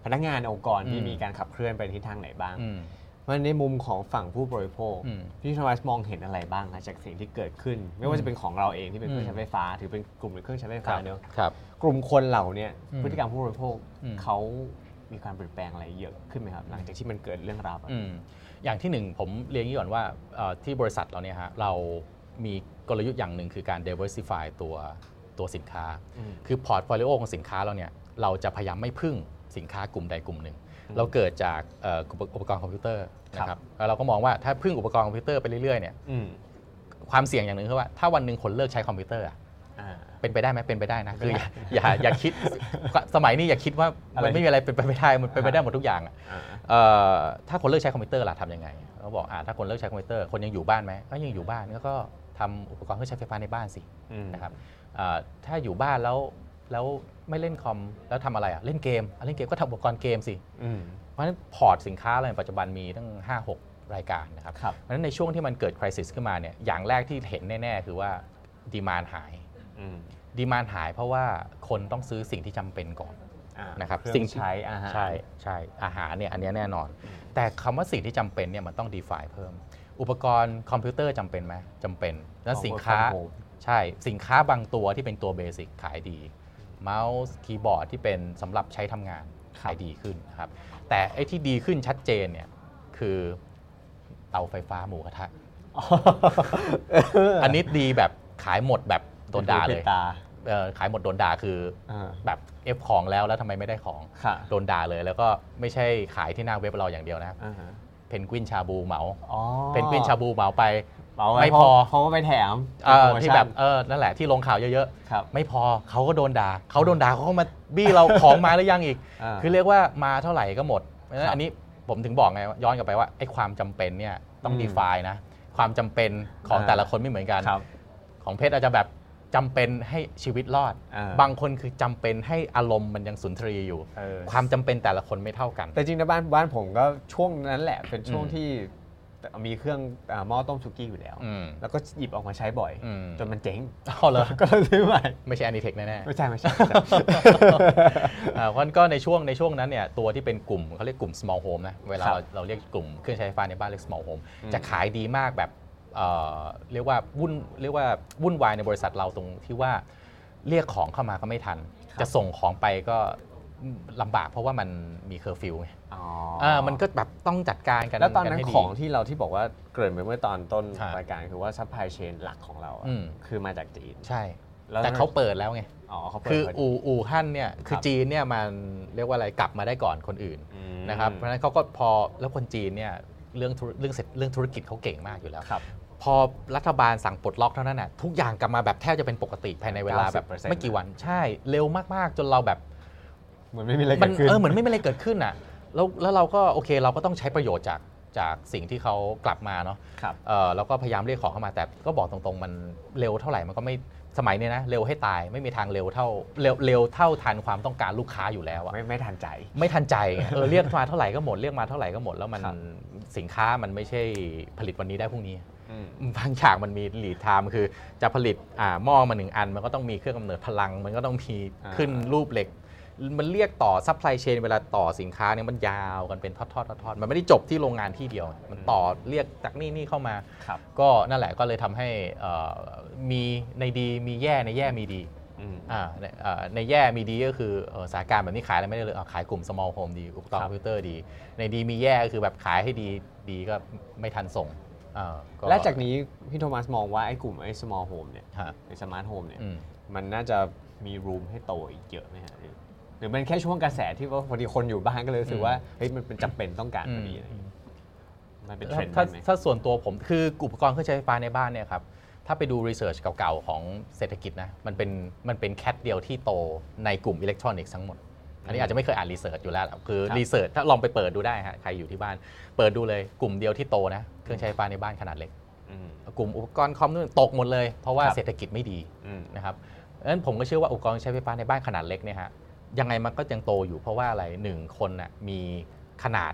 พนักงานองค์กรที่อืม มีการขับเคลื่อนไปทิศทางไหนบ้าง อืมเพราะในมุมของฝั่งผู้บริโภคอืมพี่ทวัสมองเห็นอะไรบ้างนะจากสิ่งที่เกิดขึ้น ไม่ว่าจะเป็นของเราเองที่เป็นเครื่องอืม ใช้ไฟฟ้า ถือเป็นกลุ่มเป็นเครื่องใช้ไฟฟ้าเนอะครับ กลุ่มคนเหล่าเนี้ยอืมพฤติกรรมผู้บริโภคอืม เขา มีการเปลี่ยนแปลงอะไรเยอะขึ้นไหมครับหลังจากที่มันเกิดเรื่องราวแบบนี้อืมอย่างที่หนึ่งผมเรียนอย่างนี้ก่อนว่าเอ่อที่บริษัทเราเนี่ยฮะเรามีกลยุทธ์อย่างหนึ่งคือการ diversify ตัวตัวสินค้าอืมคือ portfolio ของสินค้าเราเนี่ยเราจะพยายามไม่พึ่งสินค้ากลุ่มใดกลุ่มหนึ่งอืมเราเกิดจากเอ่ออุปอุปกรณ์คอมพิวเตอร์นะคครัรับบแล้วเราก็มองว่าถ้าพึ่งอุปกรณ์คอมพิวเตอร์ไปเรื่อยๆเนี่ยอืมความเสี่ยงอย่างหนึ่งคือว่าถ้าวันหนึ่งคนเลิกใช้คอมพิวเตอร์อะอ่า เป็นไปได้ไหมเป็นไปได้นะเป็นคือไปอย่าได้อย่าอย่าคิดสมัยนี้อย่าคิดว่าอะไรมันไม่มีอะไรเป็นไปไม่ได้มันเป็นไปได้หมดทุกอย่างอะอ่าเอ่อถ้าคนเลิกใช้คอมพิวเตอร์ล่ะทำยังไงเขาบอกอ่าถ้าคนเลิกใช้คอมพิวเตอร์คนยังอยู่บ้านไหมก็ยังอยู่บ้านก็ก็ทำอุปกรณ์เครื่องใช้ไฟฟ้าในบ้านสิอืมนะครับเอ่อถ้าอยู่บ้านแล้วแล้วไม่เล่นคอมแล้วทำอะไรอะเล่นเกมอะเล่นเกมก็ทำอุปกรณ์เกมสิอืมเพราะฉะนั้น port สินค้าอะไรปัจจุบันมีตั้ง 5 6 รายการนะครับครับเพราะฉะนั้นในช่วงที่มันเกิด crisis ขึ้นมาเนี่ยอย่างแรกที่เห็นแน่ ๆ คือว่าdemand หายอืม demand หายเพราะว่าคนต้องซื้อสิ่งที่จำเป็นก่อนอ่านะครับของสิ่งที่ใช้อาหารใช่ใช่อาหารเนี่ยอันเนี้ยแน่นอน แต่คำว่าสิ่งที่จำเป็นเนี่ยมันต้อง define เพิ่ม อุปกรณ์คอมพิวเตอร์จำเป็นไหมจำเป็น แล้วของสินค้า work from home ใช่สินค้าบางตัวที่เป็นตัว basic ขายดีเมาส์คีย์บอร์ดที่เป็นสำหรับใช้ทำงานขายดีขึ้นนะครับ แต่ไอ้ที่ดีขึ้นชัดเจนเนี่ยคือเตาไฟฟ้าหมูกระทะอันนี้ดีแบบขายหมดแบบ โดนด่าเลยตาเอ่อขายหมดโดนด่าคืออ่าแบบเอฟของแล้วแล้วทำไมไม่ได้ของค่ะโดนด่าเลย แล้วก็ไม่ใช่ขายที่หน้าเว็บเราอย่างเดียวนะอ่าฮะเพนกวินชาบูเหมาอ๋อเพนกวินชาบูเหมาไปเาว้ไม่เพราะพอเพราะว่าไปแถมเอ่อโปรโมชั่นที่แบบเออนั่นแหละที่ลงข่าวเยอะครับๆไม่พอเขาก็โดนด่าเขาโดนด่าเขาก็มาบี้เราของมาหรือยังอีกาคือเรียกว่ามาเท่าไหร่ก็หมดเพราะฉะนั้ครันบอันนี้ผมถึงบอกไงว่าย้อนกลับไปว่าไอ้ความจำเป็นเนี่ยต้องอืม define นะความจำเป็นของอ่าแต่ละคนไม่เหมือนกันครับของเพชรอาจจะแบบ จำเป็นให้ชีวิตรอดอ่าบางคนคือจำเป็นให้อารมณ์มันยังสุนทรีย์อยู่เออความจำเป็นแต่ละคนไม่เท่ากัน แต่จริงนะบ้านบ้านผมก็ช่วงนั้นแหละเป็นช่วงอืมที่มีเครื่องอ่าหม้อต้มสุกี้อยู่แล้วอืมแล้วก็หยิบออกมาใช้บ่อยอืมจนมันเจ๊งเอาเลยก็เลยซื้อใหม่ไม่ใช่ a อ i ิเทคแน่ๆไม่ใช่ไม่ใช่ไม่ใช่อ่าเพราะฉะนั้นก็ในช่วงในช่วงนั้นเนี่ยตัวที่เป็นกลุ่มเขาเรียกกลุ่ม small home นะเวลาครับเราเราเรียกกลุ่มเครื่องใช้ไฟฟ้าในบ้านเรียก small home อืมจะขายดีมากแบบ เอ่อเรียกว่าวุ่นเรียกว่าวุ่นวายในบริษัทเราตรงที่ว่าเรียกของเข้ามาก็ไม่ทัน จะส่งของไปก็ลำบากเพราะว่ามันมีเคอร์ฟิวไงอ๋ออ่ามันก็แบบต้องจัดการกันแล้วตอนนั้นกัให้ดีของที่เราที่บอกว่าเกริ่นไปเมื่อตอนต้นครับรายการคือว่า supply chain หลักของเราอะอืมคือมาจากจีนใช่แล้วแต่เขาเปิดแล้วไงอ๋อเขาเปิดคือพดีอู่อู่ฮั่นเนี่ยคือครับจีนเนี่ยมันเรียกว่าอะไรกลับมาได้ก่อนคนอื่นอืมนะครับเพราะฉะนั้นเขาก็พอแล้วคนจีนเนี่ยเรื่องธุรเรื่องเสร็จเรื่องธุรกิจเขาเก่งมากอยู่แล้วครับ พอรัฐบาลสั่งปลดล็อกเท่านั้นน่ะทุกอย่างกลับมาแบบแทบจะเป็นปกติภายในเวลาแบบ90%ไม่กี่วันใช่เร็วมากๆ จนเราแบบเหมือนไม่มีอะไรมัเกิดขึ้นเออเหมือนไม่มีอะไรเกิดขึ้นอะแล้วแล้วเราก็โอเคเราก็ต้องใช้ประโยชน์จากจากสิ่งที่เขากลับมาเนาะครับเออแล้วก็พยายามเรียกของเข้ามาแต่ก็บอกตรงๆ มันเร็วเท่าไหร่มันก็ไม่สมัยเนี้ยนะเร็วให้ตายไม่มีทางเร็วเท่าเร็วเร็วเท่าทันความต้องการลูกค้าอยู่แล้วอะไม่ไม่ทันใจ ไม่ทันใจไงเออเรียกมาเท่าไหร่ก็หมดเรียกมาเท่าไหร่ก็หมดแล้วมันครับสินค้ามันไม่ใช่ผลิตวันนี้ได้พรุ่งนี้อืม บางอย่างมันมี lead time คือจะผลิตอ่าหม้อมาหนึ่งอัน มันก็ต้องมีเครื่องกำเนิดพลัง มันก็ต้องมีอ่าขึ้นรูปเหล็ก มันเรียกต่อ supply chain เวลาต่อสินค้าเนี่ยมันยาวกันเป็นทอดๆทอดๆมันไม่ได้จบที่โรงงานที่เดียว มันต่อเรียกจากนี่นี่เข้ามาครับก็นั่นแหละก็เลยทำให้เอ่อมีในดีมีแย่ในแย่มีดีอืมอ่าในเอ่อในแย่มีดีก็คือเอ่อสถานการณ์แบบนี้ขายอะไรไม่ได้เลยเอาขายกลุ่ม small home ดีอุปกรณ์คครับอมพิวเตอร์ดี ในดีมีแย่ก็คือแบบขายให้ดีดีก็ไม่ทันส่งอ่า และจากนี้พี่โทมัสมองว่าไอ้กลุ่มไอ้ small home เนี่ยฮะไอ้ smart home เนี่ยอืมมันน่าจะมีรูมให้โตอีกเยอะไหมฮะหรือหรือเป็นแค่ช่วงกระแสที่ว่าพอดีคนอยู่บ้านก็เลยรู้สึกว่าเฮ้ยมันเป็นจำเป็นต้องการพอดีอะไรอย่างเงี้ยมันเป็นเทรนด์ถ้าได้ไหมถ้าส่วนตัวผมคืออุปกรณ์เครื่องใช้ไฟฟ้าในบ้านเนี่ยครับถ้าไปดู research เก่าๆของเศรษฐกิจนะมันเป็นมันเป็น cat เดียวที่โตในกลุ่มอิเล็กทรอนิกส์ทั้งหมด อันนี้อาจจะไม่เคยอ่าน research อยู่แล้วล่ะคือครับ research ถ้าลองไปเปิดดูได้ฮะใครอยู่ที่บ้าน เปิดดูเลยกลุ่มเดียวที่โตนะเครื่องใช้ไฟฟ้าในบ้านขนาดเล็กอืมกลุ่มอุปกรณ์คอมนู่นตกหมดเลย เพราะว่าครับเศรษฐกิจไม่ดีอืมนะครับดังนั้นผมก็เชื่อว่าอุปกรณ์ใช้ไฟฟ้าในบ้านขนาดเล็กเนี่ยฮะยังไงมันก็ยังโตอยู่เพราะว่าอะไรหนึ่งคนน่ะมีขนาด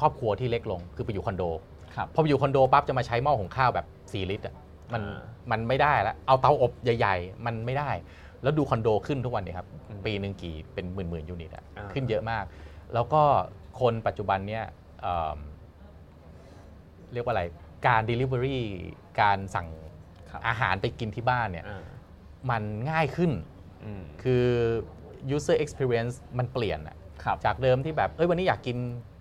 ครอบครัวที่เล็กลงคือไปอยู่คอนโดครับพอไปอยู่คอนโดปั๊บจะมาใช้หม้อหุงข้าวแบบ 4 ลิตรอะมันอ่ามันไม่ได้แล้วเอาเตาอบใหญ่ ๆ มันไม่ได้ แล้วดูคอนโดขึ้นทุกวันเนี่ยครับอืมปีหนึ่งกี่เป็นหมื่นๆยูนิตอะอ่า ขึ้นเยอะมาก แล้วก็คนปัจจุบันเนี่ยเอิ่มเรียกว่าอะไร การ Delivery การสั่งครับอาหารไปกินที่บ้านเนี่ยอ่ามันง่ายขึ้น อืมคือ user experience มันเปลี่ยนอะครับ จากเดิมที่แบบ เอ้ยวันนี้อยากกิน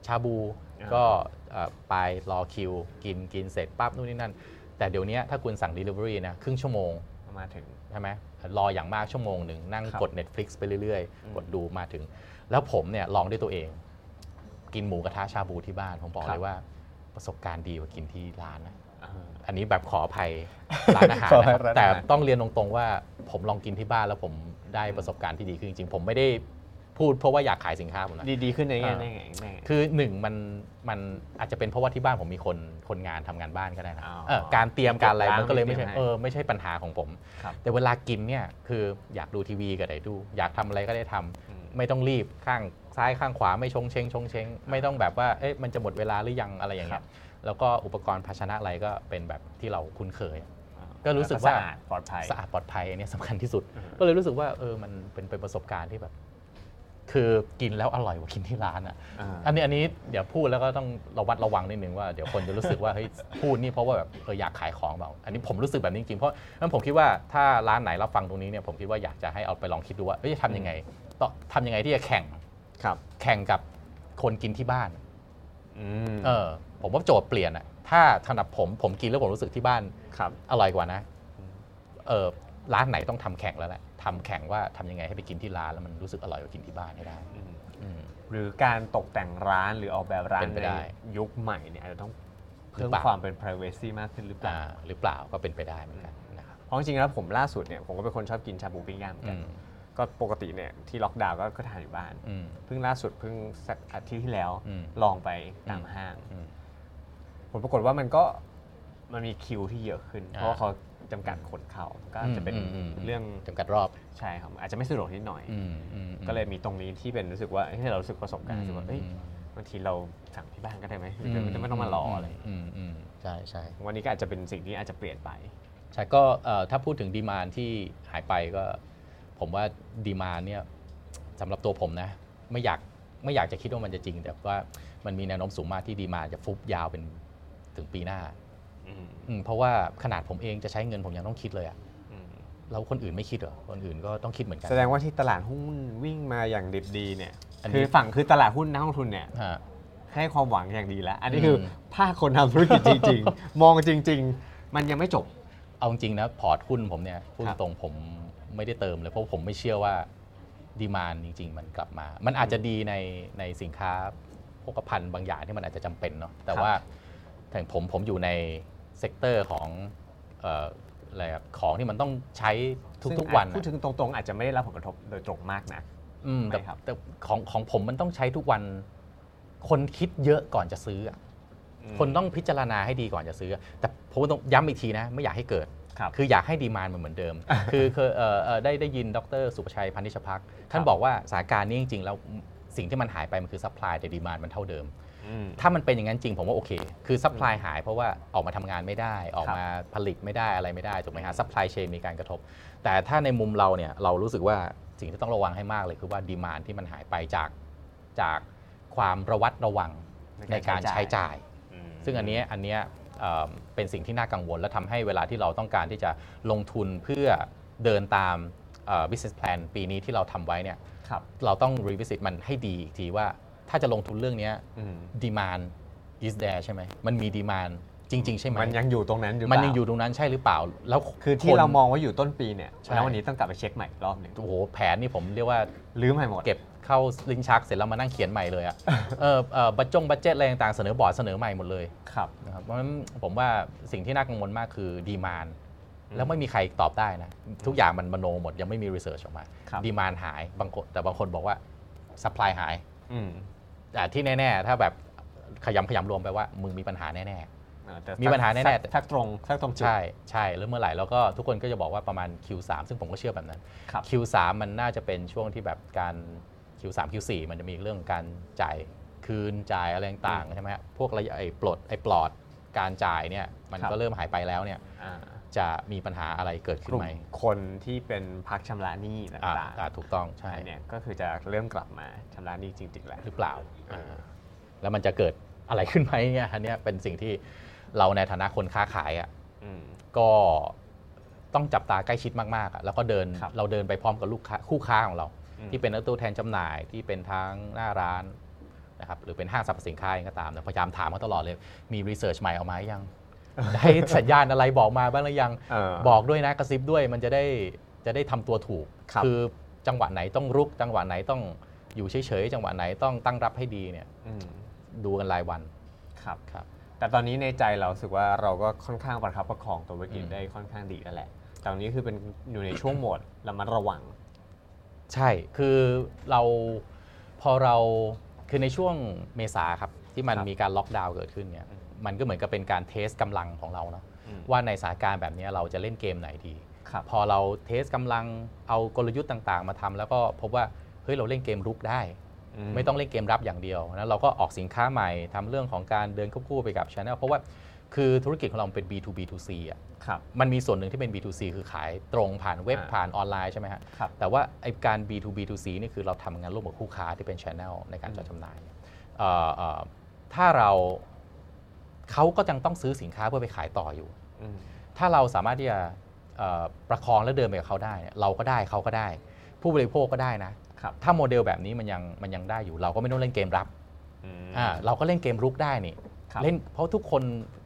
ชาบู อ่า ก็เอ่อไปรอคิว กินกินเสร็จปั๊บนู่นนี่นั่น แต่เดี๋ยวนี้ถ้าคุณสั่ง Delivery นะครึ่งชั่วโมง มาถึง ใช่ไหม รออย่างมากชั่วโมงหนึ่งนั่งครับกด Netflix ไปเรื่อยอืมๆกดดูมาถึง แล้วผมเนี่ยลองด้วยตัวเอง กินหมูกระทะชาบูที่บ้าน ผมบอกเลยว่าประสบการณ์ดีกว่ากินที่ร้านนะอ่าอันนี้แบบขออภัยร้านอาหารขออนะภัคยรับร้านอาหารแต่ต้องเรียนตรงๆว่าผมลองกินที่บ้านแล้วผมได้ประสบการณ์ที่ดีขึ้นจริงๆผมไม่ได้ พูดเพราะว่าอยากขายสินค้าผมนะดีดีขึ้นในแง่อ่าในแง่ในแง่คือหนึ่งมันมันอาจจะเป็นเพราะว่าที่บ้านผมมีคนคนงานทำงานบ้านก็ได้นะอ๋อเออการเตรียมการอะไรเก็บล้างมันก็เลยไม่ใช่เตรียมให้เออไม่ใช่ปัญหาของผมครับแต่เวลากินเนี่ยคืออยากดูทีวีก็ได้ดู อยากทำอะไรก็ได้ทำอืมไม่ต้องรีบข้างซ้ายข้างขวาไม่ชงเชงชงเชงไม่ต้องแบบว่าเอ๊ะมันจะหมดเวลาหรือยังอะไรอย่างเงี้ยแล้วก็อุปกรณ์ภาชนะอะไรก็เป็นแบบที่เราคุ้นเคยก็รู้สึกว่าสะอาดปลอดภัยสะอาดปลอดภัยอันเนี้ยสำคัญที่สุดอือฮึก็เลยรู้สึกว่าเออมันเป็นเป็นประสบการณ์ที่แบบ คือกินแล้วอร่อยกว่ากินที่ร้านอะอ่าอันนี้อันนี้เดี๋ยวพูดแล้วก็ต้องระวัดระวังนิดนึงว่าเดี๋ยวคนจะรู้สึกว่าเฮ้ยพูดนี่เพราะว่าแบบเอออยากขายของเปล่าอันนี้ผมรู้สึกแบบนี้จริงๆเพราะงั้นผมคิดว่าถ้าร้านไหนรับฟังตรงนี้เนี่ยผมคิดว่าอยากจะให้เอาไปลองคิดดูว่าเฮ้ยจะทำยังไงต้องทำยังไงที่จะแข่งครับแข่งกับคนกินที่บ้านอืมเออผมว่าโจทย์เปลี่ยนอะถ้าถนัดผมผมกินแล้วผมรู้สึกที่บ้านครับอร่อยกว่านะเออร้านไหนต้องทำแข่งแล้วแหละ ทำแข่งว่าทำยังไงให้ไปกินที่ร้านแล้วมันรู้สึกอร่อยกว่ากินที่บ้านให้ได้อืมอืมหรือการตกแต่งร้านหรือออกแบบร้านเป็นไปในได้ยุคใหม่เนี่ยอาจจะต้องเพิ่มหรือเปล่าความเป็น privacy มากขึ้นหรือเปล่าอ่าหรือเปล่าก็เป็นไปได้เหมือนกันนะครับเพราะจริงๆแล้วผมล่าสุดเนี่ยผมก็เป็นคนชอบกินชาบูปิ้งย่างเหมือนอืกันมก็ปกติเนี่ยที่ล็อกดาวน์ก็ก็ทานอยู่บ้านอืมเพิ่งล่าสุดเพิ่งสักอาทิตย์ที่แล้วอืมลองไปตามห้างอืมผลปรากฏว่ามันก็มันมีคิวที่เยอะขึ้น เพอ่าราะว่าเขา จำกัดคนเข้าก็อาจจะเป็นมมมเรื่องจำกัดรอบใช่ครับอาจจะไม่สะดวกนิดหน่อยอืมอืมก็เลยมีตรงนี้ที่เป็นรู้สึกว่าที่เรารู้สึกประสบการณ์อืมรู้สึกว่าเอ้ยอืมบางทีเราสั่งที่บ้านก็ได้ไหมอืไม่ไม่ต้องมารออะไรอืมอืมใช่ใช่วันนี้ก็อาจจะเป็นสิ่งที่อาจจะเปลี่ยนไปใช่ก็เอ่อถ้าพูดถึง demand ที่หายไปก็ ผมว่า demand เนี่ยสำหรับตัวผมนะไม่อยากไม่อยากจะคิดว่ามันจะจริง แต่ว่ามันมีแนวโน้มสูงมากที่ demand จะฟุบยาวเป็นถึงปีหน้าอืมอืม เพราะว่าขนาดผมเองจะใช้เงินผมยังต้องคิดเลยอะอืมแล้วคนอื่นไม่คิดเหรอ คนอื่นก็ต้องคิดเหมือนกัน แสดงว่าที่ตลาดหุ้นวิ่งมาอย่างดิบดีเนี่ยอันนี้คือฝั่งคือตลาดหุ้นนักลงทุนเนี่ยฮะให้ความหวังอย่างดีแล้ว อันนี้คือมภาคคนทำธุรกิจจริง ๆ มองจริง ๆ มันยังไม่จบ เอาจริงๆนะพอร์ตหุ้นผมเนี่ยพูดครับตรงๆผมไม่ได้เติมเลยเพราะผมไม่เชื่อว่าดีมานจริง ๆ มันกลับมา มันอาจจะดีในในสินค้าโภคภัณฑ์บางอย่างที่มันอาจจะจำเป็นเนาะ แต่ว่าแต่ผมผมอยู่ใน เซกเตอร์ของเอ่ออะไรอะของที่มันต้องใช้ทุกซึ่งๆวันพูดอะถึงตรงๆ อาจจะไม่ได้รับผลกระทบโดยตรงมากนะ อืมแต่ไม่ครับ แต่ของของผมมันต้องใช้ทุกวัน คนคิดเยอะก่อนจะซื้ออะคนต้องพิจารณาให้ดีก่อนจะซื้อ แต่ผมต้องย้ำอีกทีนะ ไม่อยากให้เกิด ครับ คืออยากให้ demand มันเหมือนเดิม คือเคยเอ่อเอ่อได้ได้ยินดร.ศุภชัยพานิชภักดิ์ ท่านบอกว่าสถานการณ์นี้จริงๆ แล้วสิ่งที่มันหายไปมันคือ supply แต่ demand มันเท่าเดิมอืม ถ้ามันเป็นอย่างนั้นจริงผมว่าโอเค คือ supply หายเพราะว่าออกมาทำงานไม่ได้ ออกครับมาผลิตไม่ได้อะไรไม่ได้ถูกไหมฮะ supply chain มีการกระทบ แต่ถ้าในมุมเราเนี่ยเรารู้สึกว่าสิ่งที่ต้องระวังให้มากเลยคือว่าดีมานที่มันหายไปจากจากความระวัดระวังในในกาการรใช้ใช้จ่าจ่ายยมซึ่งอันเนี้ยอันเนี้ยเอ่อเป็นสิ่งที่น่ากังวล และทำให้เวลาที่เราต้องการที่จะลงทุนเพื่อเดินตามเอ่อ business plan ปีนี้ที่เราทำไว้เนี่ยครับเราต้อง revisit มันให้ดีอีกทีว่า ถ้าจะลงทุนเรื่องเนี้ยอืม demand is there ใช่ไหมมันมี demand จริง ๆ ใช่ไหมมันยังอยู่ตรงนั้นหรือเปล่ามันยังอยู่ตรงนั้นใช่หรือเปล่า แล้วคือที่เรามองว่าอยู่ต้นปีเนี่ยใช่แล้ววันนี้ต้องกลับไปเช็คใหม่อีกรอบหนึ่งโอ้โหแผนนี่ผมเรียกว่ารื้อใหม่หมดเก็บเข้าลิ้นชักเสร็จแล้วมานั่งเขียนใหม่เลยอะเออเออ budget budget อะไรต่างๆเสนอบอร์ดเสนอใหม่หมดเลยครับนะครับเพราะฉะนั้นผมว่าสิ่งที่น่ากังวลมากคือ demand อืมแล้วไม่มีใครตอบได้นะ ทุกอย่างมันมโนหมดยังไม่มี research ออกมาครับ demand หายบางคนแต่บางคนบอกว่า supply หายอืม แต่ที่แน่ๆ ถ้าแบบขยำขยำรวมไปว่ามึงมีปัญหาแน่เออแต่มีปัญหาแน่ๆสักสักตรงสักตรงๆจุด ใช่ใช่แล้วเมื่อไหร่แล้วก็ทุกคนก็จะบอกว่าประมาณ Q3 ซึ่งผมก็เชื่อแบบนั้นครับ Q3 มันน่าจะเป็นช่วงที่แบบการ Q3 Q4 มันจะมีเรื่องของการจ่ายคืนจ่ายอะไรต่างๆใช่ไหมฮะพวกระยะไอ้ปลดไอ้ปลอดการจ่ายเนี่ยมันครับก็เริ่มหายไปแล้วเนี่ยอ่า จะมีปัญหาอะไรเกิดกขึ้นลุ่มไหมคนที่เป็นพักชำระหนี้อ่าต่างอ่าถูกต้องๆใช่อันเนี่ยก็คือจะเริ่มกลับมาชำระหนี้จริงๆแล้วหรือเปล่าอ่า แล้วมันจะเกิดอะไรขึ้นไหมเนี่ยอันเนี้ยเป็นสิ่งที่เราในฐานะคนค้าขายอะอืมก็ต้องจับตาใกล้ชิดมากๆอะแล้วก็เดินครับเราเดินไปพร้อมกับลูกค้าคู่ค้าของเราอืมที่เป็นตัวแทนจำหน่ายที่เป็นทางหน้าร้านนะครับหรือเป็นห้างสรรพสินค้าเองก็ตามเนี่ยพยายามถามเขาตลอดเลย มีรีเสิร์ชใหม่ออกมาหรือยัง ได้สัญญาณอะไรบอกมาบ้างหรือยังเออบอกด้วยนะกระซิบด้วยมันจะได้จะได้ทำตัวถูกครับอจังหวะไหนต้องรุก จังหวะไหนต้องอยู่เฉยๆจังหวะไหนต้องตั้งรับให้ดีเนี่ยอืมดูกันรายวันครับครับ แต่ตอนนี้ในใจเรารู้สึกว่าเราก็ค่อนข้างประคับประคองตัวธุรกิจอืมได้ค่อนข้างดีแล้วแหละแต่ตอนนี้คือเป็นอยู่ในช่วงโหมดระมัดระวัง ใช่คือเราพอเราคือในช่วงเมษาครับที่มันครับมีการล็อกดาวน์เกิดขึ้นเนี่ยอื มมันก็เหมือนกับเป็นการ test กำลังของเราเนาะอืมว่าในสถานการณ์แบบนี้เราจะเล่นเกมไหนดีครับพอเรา test กำลังเอากลยุทธ์ต่างๆ มาทำแล้วก็พบว่าเฮ้ยเราเล่นเกมรุกได้อืมไม่ต้องเล่นเกมรับอย่างเดียวนะเราก็ออกสินค้าใหม่ทำเรื่องของการเดินควบคู่ไปกับช anel เพราะว่าคือธุรกิจของเราเป็น B2B2C อะครับมันมีส่วนหนึ่งที่เป็น B2C คือขายตรงผ่านเว็บอ่าผ่านออนไลน์ใช่ไหมฮะครับแต่ว่าไอ้การ B2B2C นี่คือเราทำงานร่วมกับคู่ค้าที่เป็น Channel ในการจัดจำหน่ายเอ่อเอ่อถ้าเรา เขาก็ยังต้องซื้อสินค้าเพื่อไปขายต่ออยู่อืมถ้าเราสามารถที่จะเอ่อประคองและเดินไปกับเขาได้เนี่ยเราก็ได้เขาก็ได้ ผู้บริโภคก็ได้นะครับถ้าโมเดลแบบนี้มันยังมันยังได้อยู่ เราก็ไม่ต้องเล่นเกมรับอืมอ่าเราก็เล่นเกมรุกได้นี่ครับเล่นเพราะทุกคน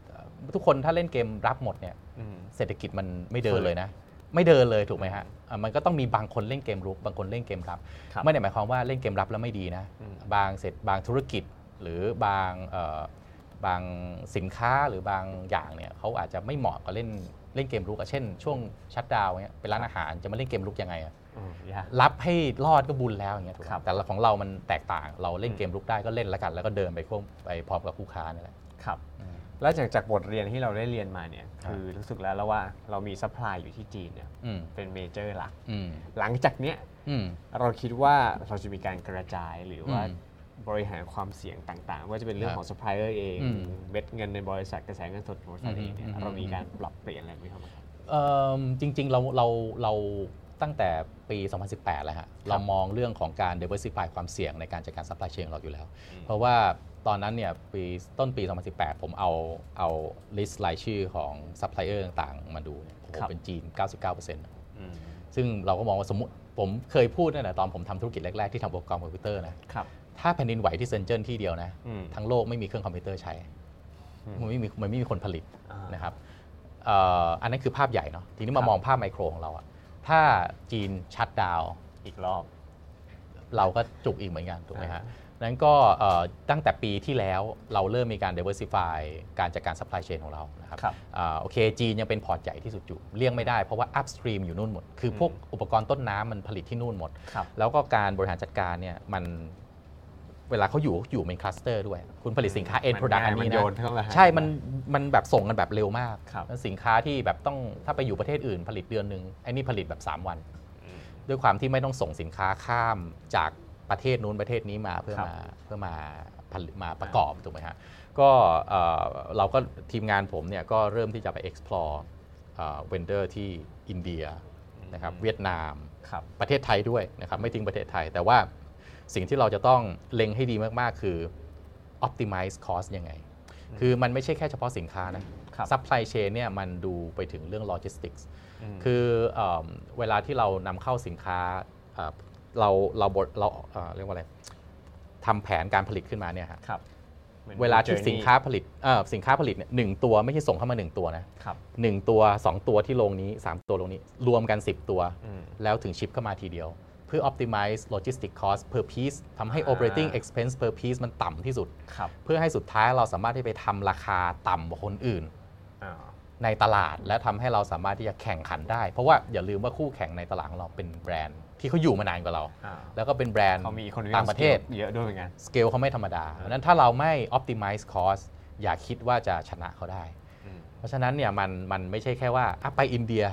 เอ่อทุกคนถ้าเล่นเกมรับหมดเนี่ยอืมเศรษฐกิจมันไม่เดิฝืนดเลยนะ ไม่เดินเลยถูกไหมฮะอะมันก็ต้องมีบางคนเล่นเกมรุก บางคนเล่นเกมรับครับไม่ได้หมายความว่าเล่นเกมรับแล้วไม่ดีนะอืมบางเสร็จบางธุรกิจหรือบางเอ่อ บางสินค้าหรือบางอย่างเนี่ยเขาอาจจะไม่เหมาะกับเล่นเล่นเกมรุกอะเช่น ช่วง shutdown เนี่ยเป็นร้านอาหารจะมาเล่นเกมรุกยังไงอะอืมยากรับให้รอดก็บุญแล้วอย่างเงี้ยถูกไหมครับแต่ละของเรามันแตกต่าง เราเล่นเกมรุกได้ก็เล่นแล้วกัน แล้วก็เดินไปควบไปพร้อมกับคู่ค้านี่แหละครับอืมแล้วจากจากบทเรียนที่เราได้เรียนมาเนี่ยครับคือรู้สึกแล้วแล้วว่าเรามี supply อยู่ที่จีนเนี่ยอืมเป็น major หลักอืมหลังจากเนี้ยอืมเราคิดว่าเราจะมีการกระจายหรือว่าอืม บริหารความเสี่ยงต่างๆ ว่าจะเป็นเรื่องครับของซัพพลายเออร์เองอืมเม็ดเงินในบริษัทกระแสเงินสดของบริษัทเองเนี่ยอืมอืมเรามีการปรับเปลี่ยนอะไรไหมครับเอิ่มจริงๆเราเราเราตั้งแต่ปี 2018 แล้วฮะ เรามองเรื่องของการ diversify ความเสี่ยงในการจัดการ supply chain ของเราอยู่แล้วอืมเพราะว่าตอนนั้นเนี่ยปีต้นปี 2018 ผมเอาเอา list รายชื่อของ supplier ต่างๆ มาดูเนี่ยโอ้โหครับเป็นจีน 99%อืมซึ่งเราก็มองว่าสมมติผมเคยพูดตั้งแต่ตอนผมทำธุรกิจแรก ๆ ที่ทำอุปกรณ์คอมพิวเตอร์นะครับ ถ้าแผ่นดินไหวที่เซนเจิ้นที่เดียวนะอืมทั้งโลกไม่มีเครื่องคอมพิวเตอร์ใช้อืมมันไม่มีมันไม่มีคนผลิตอ่านนะครับเอ่ออันนั้นคือภาพใหญ่เนาะทีนี้ครัมาบมองภาพไมโครของเราอะถ้าจีน shutdown อีกรอบ เราก็จุกอีกเหมือนกันถูกไหมอ่าฮะนั้นก็เอ่อตั้งแต่ปีที่แล้วเราเริ่มมีการ diversify การจัดการ supply chain ของเรานะครับครับอ่าโอเคจีนยังเป็นพอร์ตใหญ่ที่สุดอยู่เลี่ยงไม่ได้เพราะว่า upstream อยู่นู่นหมด คือพวกอุปกรณ์ต้นน้ำมันผลิตที่นู่นหมดครับแล้วก็การบริหารจัดการเนี่ยมัน เวลาเขาอยู่อยู่เป็นคลัสเตอร์ด้วย คุณผลิตสินค้า end มัน product ง่ายอันนี้มันโยนะนเข้ามาใช่ มันมันแบบส่งกันแบบเร็วมากครับแล้วสินค้าที่แบบต้องถ้าไปอยู่ประเทศอื่นผลิตเดือนหนึ่งไอ้นี่ผลิตแบบ 3 วันอืมด้วยความที่ไม่ต้องส่งสินค้าข้ามจากประเทศนู้นประเทศนี้มาเพื่อครับมาเพื่อมาผลิตมาประกอบถูกไหมฮะก็เอ่อเราก็ทีมงานผมเนี่ยก็เริ่มที่จะไป explore เวนเดอร์ที่อินเดียนะครับเวียดนามครับประเทศไทยด้วยนะครับไม่ทิ้งประเทศไทยแต่ว่า สิ่งที่เราจะต้องเล็งให้ดีมากๆ คือ optimize cost ยังไง คือมันไม่ใช่แค่เฉพาะสินค้านะครับ supply chain เนี่ยมันดูไปถึงเรื่อง logistics มคือเอมเวลาที่เรานำเข้าสินค้าเอ่อเราเราบทเราเอ่อเรียกว่าอะไรทำแผนการผลิตขึ้นมาเนี่ยฮะครับหมือนเวลาที่ journey สินค้าผลิตเอ่อสินค้าผลิตเนี่ยหนึ่งตัวไม่ใช่ส่งเข้ามา 1 ตัวนะครับหนึ่งตัว 2 ตัวที่โรงนี้ 3 ตัวโรงนี้ รวมกัน 10 ตัวอืมแล้วถึงชิปเข้ามาทีเดียว เพื่อ optimize logistic cost per piece ทำให้อ่า operating expense per piece มันต่ำที่สุดครับเพื่อให้สุดท้ายเราสามารถที่ไปทำราคาต่ำกว่าคนอื่นอ่าในตลาดและทำให้เราสามารถที่จะแข่งขันได้ เพราะว่าอย่าลืมว่าคู่แข่งในตลาดของเราเป็นแบรนด์ที่เขาอยู่มานานกว่าเราอ่าแล้วก็เป็นแบรนด์เขามีคนต่างประเทศเยอะด้วยเหมือนกันสเกลเขาไม่ธรรมดาเพราะฉะนั้นถ้าเราไม่ optimize cost อย่าคิดว่าจะชนะเขาได้อืมเพราะฉะนั้นเนี่ยมันมันไม่ใช่แค่ว่าอะไปอินเดีย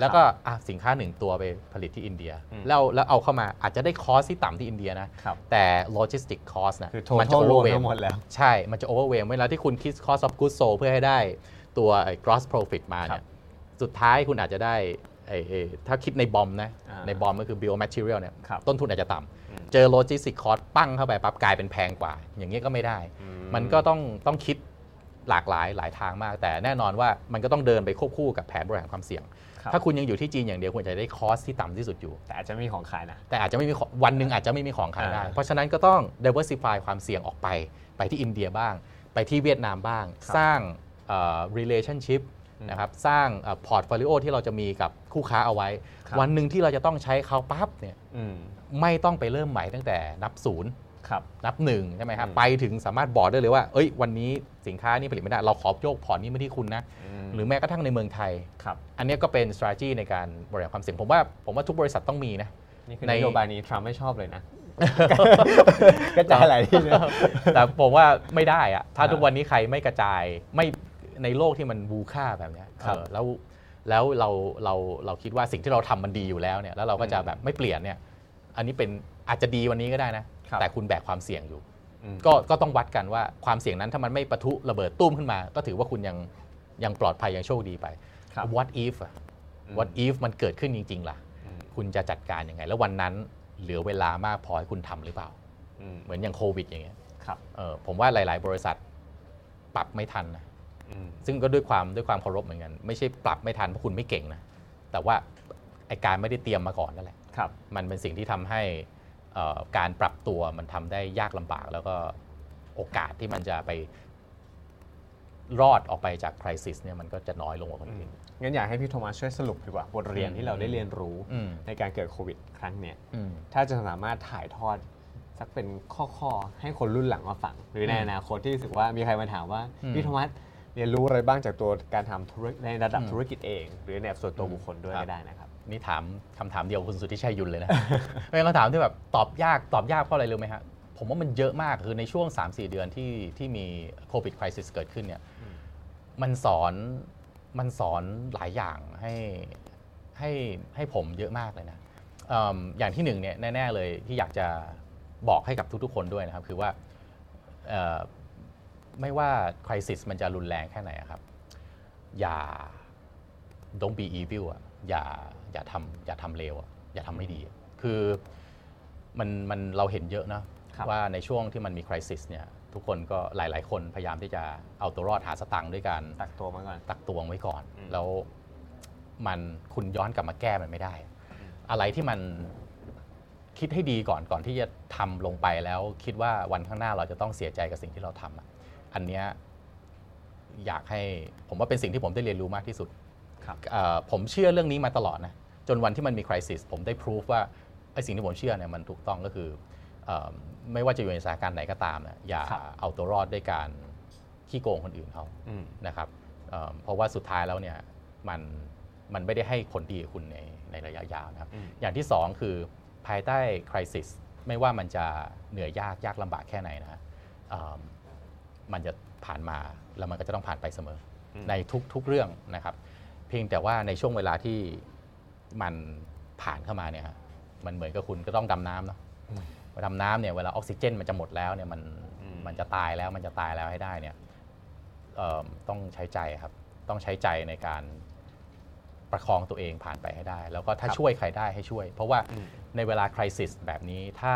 แล้วก็อะสินค้าหนึ่งตัวไปผลิตที่อินเดียอืมแล้วแล้วเอาเข้ามาอาจจะได้ cost ที่ต่ำที่อินเดียนะครับแต่ logistic cost นะคือมัจะ total รวม overwhelm ทั้งหมดแล้วใช่ มันจะ overwhelm เวลาที่คุณคิด cost of goods sold เพื่อให้ได้ตัวไอ้ gross profit มาครัเนี่บยสุดท้ายคุณอาจจะได้ไอ้ไอ้ถ้าคิดในบอมนะอ่าในบอมก็คือ bill material เนี่ยครับต้นทุนอาจจะต่อืมำเจอ logistic cost ปั้งเข้าไปปั๊บกลายเป็นแพงกว่า อย่างเงี้ยก็ไม่ได้อืมันก็ต้องต้องคิดหลากหลายหลายทางมาก แต่แน่นอนว่ามันก็ต้องเดินไปควบคู่กับแผนบริหารความเสี่ยงครับ ถ้าคุณยังอยู่ที่จีนอย่างเดียวคุณจะได้คอสที่ต่ำที่สุดอยู่ แต่อาจจะไม่มีของขายนะ แต่อาจจะไม่มีของวันหนึ่งอาจจะไม่มีของขายได้อ่าเพราะฉะนั้นก็ต้อง diversify ความเสี่ยงออกไป ไปที่อินเดียบ้าง ไปที่เวียดนามบ้างครับสร้างเอ่อ relationship อืมนะครับ สร้างเอ่อ portfolio ที่เราจะมีกับคู่ค้าเอาไว้ครับวันหนึ่งที่เราจะต้องใช้เขาปั๊บเนี่ยอืมไม่ต้องไปเริ่มใหม่ตั้งแต่นับศูนย์ครับ นับหนึ่งใช่ไหมครับอืมไปถึงสามารถบอกได้เลยว่า เอ้ย วันนี้สินค้านี้ผลิตไม่ได้ เราขอโยกพอร์ตนี้มาที่คุณนะมหรือแม้กระทั่งในเมืองไทยครับอันเนี้ยก็เป็น strategy ในการบริหารความเสี่ยงผมว่าผมว่าทุกบริษัทต้องมีนะนี่คือในนโยบายนี้ทรัมป์ไม่ชอบเลยนะกระจายหลายที่นะแต่ผมว่าไม่ได้อะถ้าอ่าทุกวันนี้ใครไม่กระจายไม่ในโลกที่มันบูค่าแบบเนี้ยครับเออแล้วแล้วเราเราเราคิดว่าสิ่งที่เราทำมันดีอยู่แล้วเนี่ยแล้วเราก็จะอืมแบบไม่เปลี่ยนเนี่ยอันนี้เป็นอาจจะดีวันนี้ก็ได้นะครับ แต่คุณแบกความเสี่ยงอยู่อืมก็ก็ต้องวัดกันว่าความเสี่ยงนั้นถ้ามันไม่ปะทุระเบิดตุ้มขึ้นมา ก็ถือว่าคุณยังยังปลอดภัยยังโชคดีไปครับ what if อะอืม what if มันเกิดขึ้นจริง ๆ ล่ะอืมคุณจะจัดการยังไง แล้ววันนั้นเหลือเวลามากพอให้คุณทำหรือเปล่าอืมเหมือนอย่างโควิดอย่างเงี้ยครับเออผมว่าหลาย ๆ บริษัทปรับไม่ทันนะอืมซึ่งก็ด้วยความด้วยความเคารพเหมือนกัน ไม่ใช่ปรับไม่ทันเพราะคุณไม่เก่งนะ แต่ว่าไอการไม่ได้เตรียมมาก่อนนั่นแหละครับมันเป็นสิ่งที่ทำให้เอ่อ การปรับตัวมันทำได้ยากลำบาก แล้วก็โอกาสที่มันจะไปรอดออกไปจากคริสิสเนี่ยมันก็จะน้อยลงกว่าคนอื่นงั้นอยากให้พี่โทมัสช่วยสรุปดีกว่าบทเรียนที่เราได้เรียนรู้อืมในการเกิดโควิด ครั้งเนี้ยอืมถ้าจะสามารถถ่ายทอดสักเป็นข้อๆ ให้คนรุ่นหลังมาฟัง หรือในอืมอนาคตที่รู้สึกว่ามีใครมาถามว่าอืมพี่โทมัสเรียนรู้อะไรบ้างจากตัวการทำธุรในระดับอืมธุรกิจเอง หรือในส่วนตัวบุคคลด้วยครับก็ได้นะครับ นี่ถามคำถามเดียวคุณสุทธิชัยยุนเลยนะเป็นคำถามที่แบบตอบยากตอบยากเพราะอะไรรู้ไหมฮะผมว่ามันเยอะมากคือในช่วง 3-4 เดือนที่ที่มีโควิดคริสิสเกิดขึ้นเนี่ยมันสอนมันสอนหลายอย่างให้ให้ให้ผมเยอะมากเลยนะออย่างที่หนึ่งเนี่ยแน่ๆเลยที่อยากจะบอกให้กับทุกๆ คนด้วยนะครับ คือว่าไม่ว่าคริสิสมันจะรุนแรงแค่ไหนครับ อย่า don't be evil อะอย่า อย่าทำอย่าทำเลวอะอย่าทำไม่ดีอะคือมันมันเราเห็นเยอะนะครับว่าในช่วงที่มันมีคริสิสเนี่ยทุกคนก็หลาย ๆ คนพยายามที่จะเอาตัวรอดหาสตังค์ด้วยการตักตัวมาก่อนตักตวงไว้ก่อนอืมแล้วมันคุณย้อนกลับมาแก้มันไม่ได้ อะไรที่มันคิดให้ดีก่อนก่อนที่จะทำลงไปแล้วคิดว่าวันข้างหน้าเราจะต้องเสียใจกับสิ่งที่เราทำอะอันเนี้ยอยากให้ผมว่าเป็นสิ่งที่ผมได้เรียนรู้มากที่สุดครับเอ่อผมเชื่อเรื่องนี้มาตลอดนะ จนวันที่มันมีคริสิสผมได้พิสูจว่าไอ้สิ่งที่ผมเชื่อเนี่ยมันถูกต้องก็คือเออไม่ว่าจะอยู่ในสถานการณ์ไหนก็ตามนะอย่าครับเอาตัวรอดด้วยการขี้โกงคนอื่นเขาอืมนะครับเอ่อเพราะว่าสุดท้ายแล้วเนี่ยมันมันไม่ได้ให้ผลดีกับคุณในในระยะยาวนะครับอืมอย่างที่สองคือภายใต้คริสิสไม่ว่ามันจะเหนื่อยยากยากลำบากแค่ไหนนะฮะเอิ่มมันจะผ่านมาแล้วมันก็จะต้องผ่านไปเสมออมในทุกทุกเรื่องนะครับ เพียงแต่ว่าในช่วงเวลาที่ มันผ่านเข้ามาเนี่ยฮะมันเหมือนกับคุณก็ต้องดำน้ำเนาะพอดำน้ำเนี่ยเวลาออกซิเจนมันจะหมดแล้วเนี่ยมันอืมมันจะตายแล้วมันจะตายแล้วให้ได้เนี่ยเอิ่มต้องใช้ใจครับ ต้องใช้ใจในการประคองตัวเองผ่านไปให้ได้ แล้วก็ถ้าครับช่วยใครได้ให้ช่วย เพราะว่าอืมในเวลาคริสิสแบบนี้ถ้า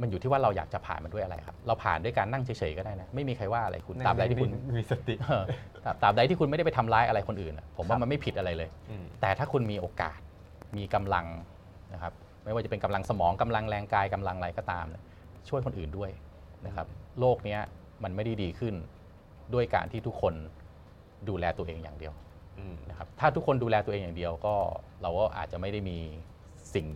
มันอยู่ที่ว่าเราอยากจะผ่านมันด้วยอะไรครับ เราผ่านด้วยการนั่งเฉยๆก็ได้นะ ไม่มีใครว่าอะไรคุณตราบใดที่คุณมีสติเออตราบตราบใดที่คุณไม่ได้ไปทำร้ายอะไรคนอื่นอะผมครัว่าบมันไม่ผิดอะไรเลยอืมแต่ถ้าคุณมีโอกาส มีกำลังนะครับ ไม่ว่าจะเป็นกำลังสมองกำลังแรงกายกำลังอะไรก็ตามเนี่ยช่วยคนอื่นด้วยนะครับ โลกเนี้ยมันไม่ได้ดีขึ้นด้วยการที่ทุกคนดูแลตัวเองอย่างเดียวอืมนะครับ ถ้าทุกคนดูแลตัวเองอย่างเดียวก็เราก็อาจจะไม่ได้มี สิ่ง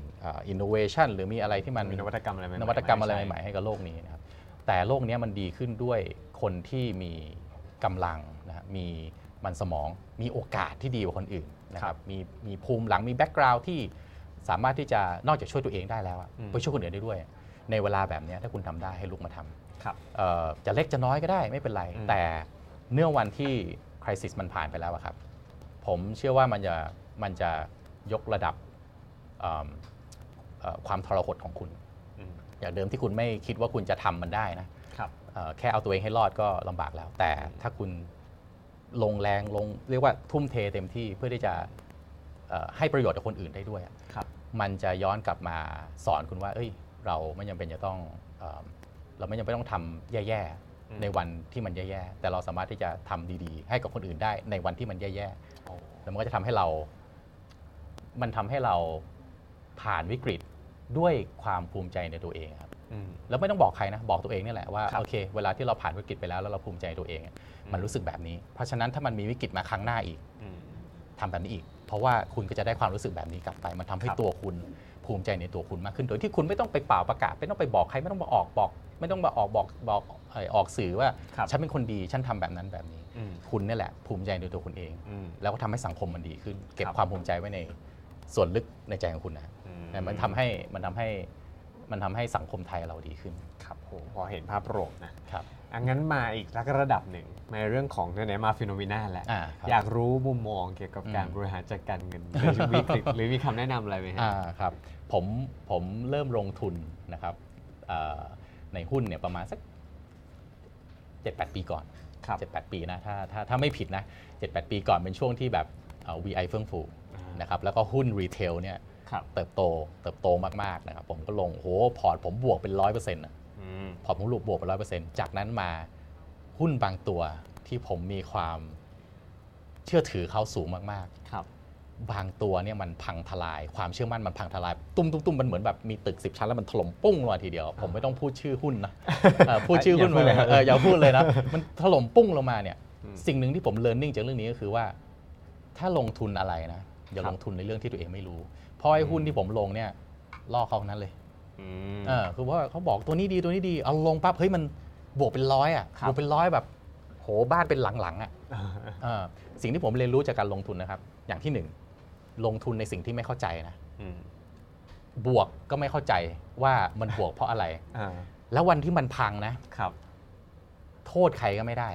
อินโนเวชันหรือมีอะไรที่มันมีนวัตกรรมอะไรใหม่ๆนวัตกรรมอะไรใช่ใหม่ๆให้กับโลกนี้นะครับแต่โลกนี้มันดีขึ้นด้วยคนที่มีกำลังนะฮะมีมันสมองมีโอกาสที่ดีกว่าคนอื่นนะครับมีมีภูมิหลังมีแบ็กกราวด์ที่สามารถที่จะนอกจากช่วยตัวเองได้แล้วอะอืมไปช่วยคนอื่นได้ด้วย ในเวลาแบบเนี้ยถ้าคุณทำได้ให้ลุกมาทำครับเอ่อจะเล็กจะน้อยก็ได้ไม่เป็นไรอืมแต่เนื่องวันที่คริสิสมันผ่านไปแล้วอะครับ ผมเชื่อว่ามันจะมันจะยกระดับเอิ่มเอ่อ ความทรหดของคุณอืมอย่างเดิมที่คุณไม่คิดว่าคุณจะทำมันได้นะครับเอ่อแค่เอาตัวเองให้รอดก็ลำบากแล้ว แต่ถ้าคุณลงแรงลงเรียกว่าทุ่มเทเต็มที่เพื่อที่จะเอ่อให้ประโยชน์กับคนอื่นได้ด้วยอะครับมันจะย้อนกลับมาสอนคุณว่า เอ้ย เราไม่จำเป็นจะต้องเออเราไม่จำเป็นต้องทำแย่อืมๆในวันที่มันแย่ๆแต่เราสามารถที่จะทำดีๆ ให้กับคนอื่นได้ในวันที่มันแย่โอ้ๆแล้วมันก็จะทำให้เรา มันทำให้เรา ผ่านวิกฤตด้วยความภูมิใจในตัวเองครับอืมแล้วไม่ต้องบอกใครนะบอกตัวเองนี่แหละว่าครับโอเค เวลาที่เราผ่านวิกฤตไปแล้วแล้วเราภูมิใจในตัวเองอะมันรู้สึกแบบนี้ เพราะฉะนั้นถ้ามันมีวิกฤตมาครั้งหน้าอีกอืมทำแบบนี้อีก เพราะว่าคุณก็จะได้ความรู้สึกแบบนี้กลับไป มันทำให้ครับตัวคุณภูมิใจในตัวคุณมากขึ้น โดยที่คุณไม่ต้องไปเป่าประกาศ ไม่ต้องไปบอกใครไม่ต้องมาออกบอก ไม่ต้องมาออกบอกบอกเอ่อออกสื่อว่าครับฉันเป็นคนดีฉันทำแบบนั้นแบบนี้อืมคุณนี่แหละ ภูมิใจในตัวคุณเองอืมแล้วก็ทำให้สังคมมันดีขึ้น เก็บครับความภูมิใจไว้ในส่วนลึกในใจของคุณนะอื แต่มันทำให้มันทำให้มันทำให้สังคมไทยเราดีขึ้น ครับโหพอเห็นภาพโปร่งนะครับ อังั้นมาอีกระดับหนึ่งในเรื่องของไหนๆมาฟิโนมิน่าแล้ว อ่าครับ อยากรู้มุมมองเกี่ยวกับการอืมบริหารจัดการเงินในชีวิตหรือหรือมีคำแนะนำอะไรไหมฮะ อ่าครับผมผมเริ่มลงทุนนะครับเอ่อในหุ้นเนี่ยประมาณสัก 7-8 ปีก่อน ครับ 7-8 ปีนะถ้าถ้าถ้าไม่ผิดนะ 7-8 ปีก่อนเป็นช่วงที่แบบเอ่อ VI เฟื่องฟูอ่านนะครับแล้วก็หุ้น retail เนี่ยครับ เติบโตเติบโตมากๆนะครับผมก็ลงโหพอร์ตผมบวกเป็นร้อยเปอร์เซ็นต์อืมพอผมรูปบวกไปร้อยเปอร์เซ็นต์จากนั้นมาหุ้นบางตัวที่ผมมีความเชื่อถือเขาสูงมากครับๆบางตัวเนี่ยมันพังทลาย ความเชื่อมั่นมันพังทลาย ตุ้มตุ้มตุ้มมันเหมือนแบบมีตึกสิบชั้นแล้วมันถล่มปุ้งลงมาทีเดียว ผมไม่ต้องพูดชื่อหุ้นนะเออพูดชื่อหุ้นอย่าพูดเลยเอออย่าพูดเลยนะ มันถล่มปุ้งลงมาเนี่ยอืมสิ่งหนึ่งที่ผมเรียนรู้จากเรื่องนี้ก็คือว่า ถ้าลงทุนอะไรนะอย่าครับลงทุนในเรื่องที่ตัวเองไม่รู้เพ ราะไอ้หุ้นที่ผมลงเนี่ยล่อเขาทั้งนั้นเลยอืมเออคือว่าเขาบอกตัวนี้ดีตัวนี้ดีเอาลงปั๊บเฮ้ยมันบวกเป็นร้อยอะครับบวกเป็นร้อยแบบโหบ้านเป็นหลังๆอะเออสิ่งที่ผมเรียนรู้จากการลงทุนนะครับ อย่างที่หนึ่งลงทุนในสิ่งที่ไม่เข้าใจนะอืมบวกก็ไม่เข้าใจว่ามันบวกเพราะอะไรอ่าแล้ววันที่มันพังนะครับ โทษใครก็ไม่ได้